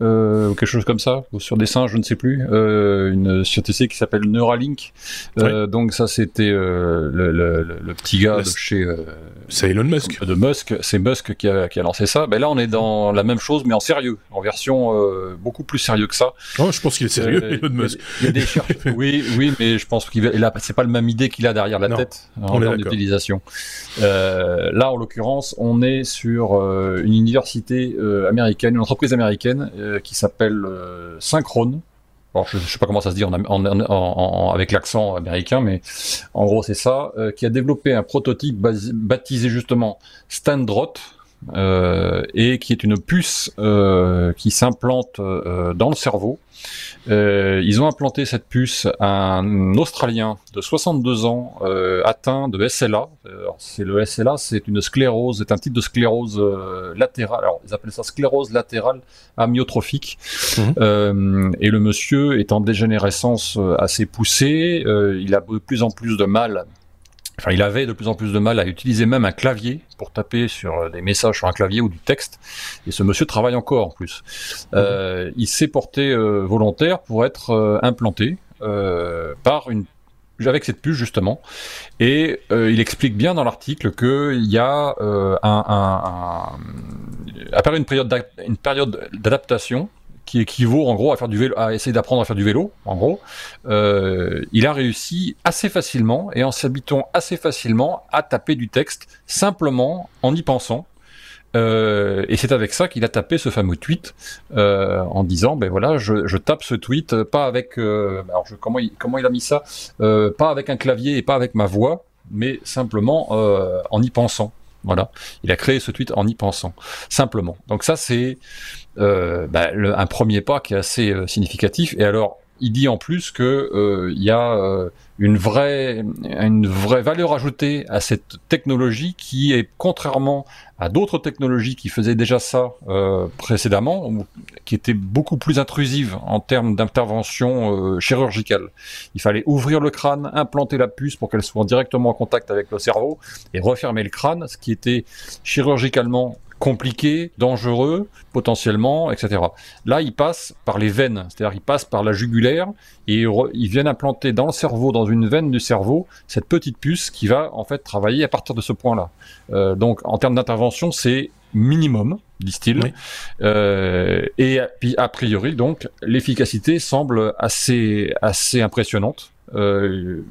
C: euh, ou quelque chose comme ça, ou sur des singes, je ne sais plus, euh, une société qui s'appelle Neuralink. Euh, donc ça, c'était le, le, petit gars de chez...
A: c'est Elon Musk.
C: De Musk, c'est Musk qui a, qui a, lancé ça. Ben là, on est dans la même chose, mais en sérieux, en version beaucoup plus sérieux que ça.
A: Oh, je pense qu'il est sérieux, Elon Musk.
C: Il y a des oui, oui, mais je pense qu'il a, c'est pas le même idée qu'il a derrière la tête en termes d'utilisation. là, en l'occurrence, on est sur une université américaine une entreprise américaine euh, qui s'appelle euh, Synchrone. je ne sais pas comment ça se dit avec l'accent américain, mais en gros c'est ça, euh, qui a développé un prototype baptisé justement Standrot, et qui est une puce euh, qui s'implante euh, dans le cerveau. ils ont implanté cette puce à un Australien de 62 ans atteint de SLA. C'est le SLA, c'est une sclérose, c'est un type de sclérose latérale. Alors ils appellent ça sclérose latérale amyotrophique. Mmh. et le monsieur est en dégénérescence assez poussée. il a de plus en plus de mal Enfin, il avait de plus en plus de mal à utiliser même un clavier pour taper sur des messages sur un clavier ou du texte. Et ce monsieur travaille encore en plus. Euh, il s'est porté euh, volontaire pour être euh, implanté euh, par une avec cette puce justement, et euh, il explique bien dans l'article qu'il y a euh, un, un, un, une période d'adaptation qui équivaut en gros à faire du vélo, à essayer d'apprendre à faire du vélo, en gros, euh, il a réussi assez facilement et en s'habitant assez facilement à taper du texte simplement en y pensant. Euh, et c'est avec ça qu'il a tapé ce fameux tweet euh, en disant ben voilà je, je, tape ce tweet pas avec alors je, comment comment il a mis ça pas avec un clavier et pas avec ma voix mais simplement en y pensant voilà il a créé ce tweet en y pensant simplement donc ça c'est euh, bah, un premier pas qui est assez euh, significatif. Et alors, il dit en plus que euh, y a euh, une vraie valeur ajoutée à cette technologie qui est contrairement à d'autres technologies qui faisaient déjà ça euh, précédemment, qui étaient beaucoup plus intrusives en termes d'intervention chirurgicale. Il fallait ouvrir le crâne, implanter la puce pour qu'elle soit directement en contact avec le cerveau et refermer le crâne, ce qui était chirurgicalement compliqué, dangereux, potentiellement, etc. Là, il passe par les veines, c'est-à-dire il passe par la jugulaire et ils viennent implanter dans le cerveau, dans une veine du cerveau, cette petite puce qui va en fait travailler à partir de ce point-là. Euh, donc, en termes d'intervention, c'est minimum, disent-ils. Oui. Euh, et puis, a priori, donc, l'efficacité semble assez, assez impressionnante. Euh,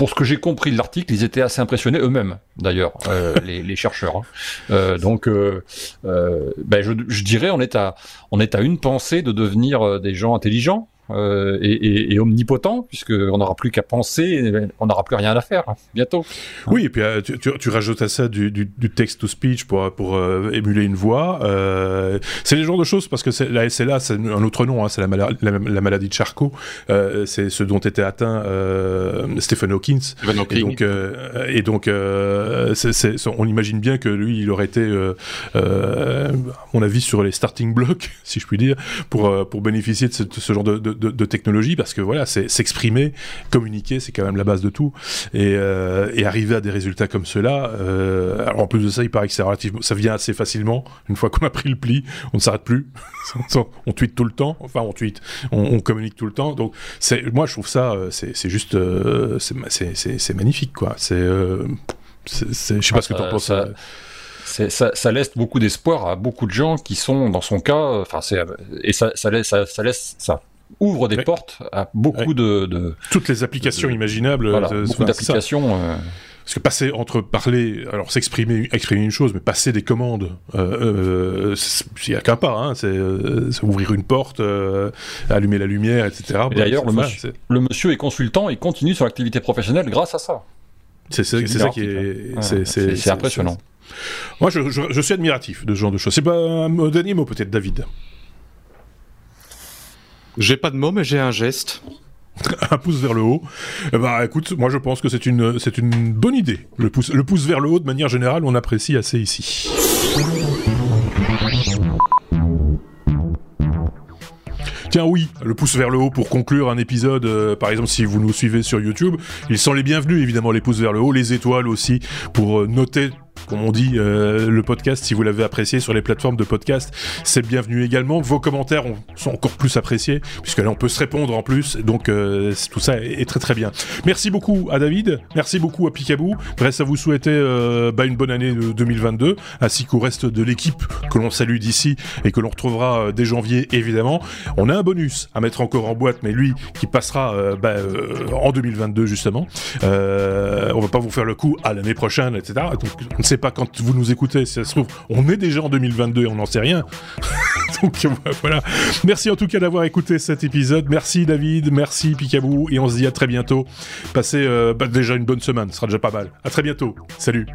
C: pour ce que j'ai compris de l'article, ils étaient assez impressionnés eux-mêmes, d'ailleurs, euh, les, les, chercheurs. Hein. Euh, donc, euh, ben je, je, dirais, on est à, on est à une pensée de devenir des gens intelligents. Euh, et, et, et, omnipotent, puisqu'on n'aura plus qu'à penser, on n'aura plus rien à faire, hein, bientôt.
A: Oui, et puis euh, tu, tu, tu, rajoutes à ça du, du, du text-to-speech pour, pour euh, émuler une voix. Euh, c'est les genres de choses, parce que la SLA, c'est un autre nom, hein, c'est la, mala la, la, maladie de Charcot, euh, c'est ce dont était atteint Stephen Hawkins.
B: Stephen Hawking.
A: Et donc, et donc c est, c est, on imagine bien que lui, il aurait été, à mon avis, sur les starting blocks, si je puis dire, pour, pour bénéficier de ce, ce genre de, de de, de, technologie parce que voilà, c'est s'exprimer, communiquer, c'est quand même la base de tout. Et, euh, et arriver à des résultats comme cela, euh, alors en plus de ça, il paraît que c'est relativement, ça vient assez facilement. Une fois qu'on a pris le pli, on ne s'arrête plus. on tweet tout le temps, enfin on tweet, on, on communique tout le temps. Donc c'est, moi je trouve ça, euh, c'est juste, euh, c'est magnifique quoi. C'est, je sais pas ah, ce que tu en penses. Ça
C: ça, ça, laisse beaucoup d'espoir à beaucoup de gens qui sont dans son cas. Enfin, c'est et ça, ça laisse, ça, ça laisse, ça ouvre des ouais. portes à beaucoup ouais. de, de,
A: toutes les applications de, imaginables.
C: Voilà, de, beaucoup d'applications. Euh...
A: Parce que passer entre parler, alors s'exprimer, exprimer une chose, mais passer des commandes, euh, il n'y a qu'un pas, hein, c'est euh, ouvrir une porte, euh, allumer la lumière, etc.
C: D'ailleurs, le, monsieur, le monsieur est consultant et continue son activité professionnelle grâce à ça.
A: C'est ça, ça qui est,
C: ouais, c'est impressionnant.
A: Moi, je, je, je, suis admiratif de ce genre de choses. C'est pas un dernier mot peut-être, David.
B: J'ai pas de mots, mais j'ai un geste.
A: un pouce vers le haut. Bah écoute, moi je pense que c'est une, bonne idée. Le pouce, le pouce vers le haut, de manière générale, on apprécie assez ici. Tiens oui, le pouce vers le haut pour conclure un épisode, euh, par exemple si vous nous suivez sur YouTube, ils sont les bienvenus évidemment les pouces vers le haut, les étoiles aussi pour euh, noter comme on dit, euh, le podcast, si vous l'avez apprécié sur les plateformes de podcast, c'est bienvenu également. Vos commentaires ont, sont encore plus appréciés, puisque là, on peut se répondre en plus. Donc, euh, tout ça est, très très bien. Merci beaucoup à David, merci beaucoup à Picaboo. Reste à vous souhaiter euh, bah, une bonne année 2022, ainsi qu'au reste de l'équipe que l'on salue d'ici et que l'on retrouvera dès janvier, évidemment. On a un bonus à mettre encore en boîte, mais lui, qui passera bah, en 2022, justement. on va pas vous faire le coup à l'année prochaine, etc. Donc, pas quand vous nous écoutez, si ça se trouve, on est déjà en 2022 et on n'en sait rien. Donc voilà. Merci en tout cas d'avoir écouté cet épisode. Merci David, merci Picabou et on se dit à très bientôt. Passez euh, bah, déjà une bonne semaine, ce sera déjà pas mal. À très bientôt. Salut.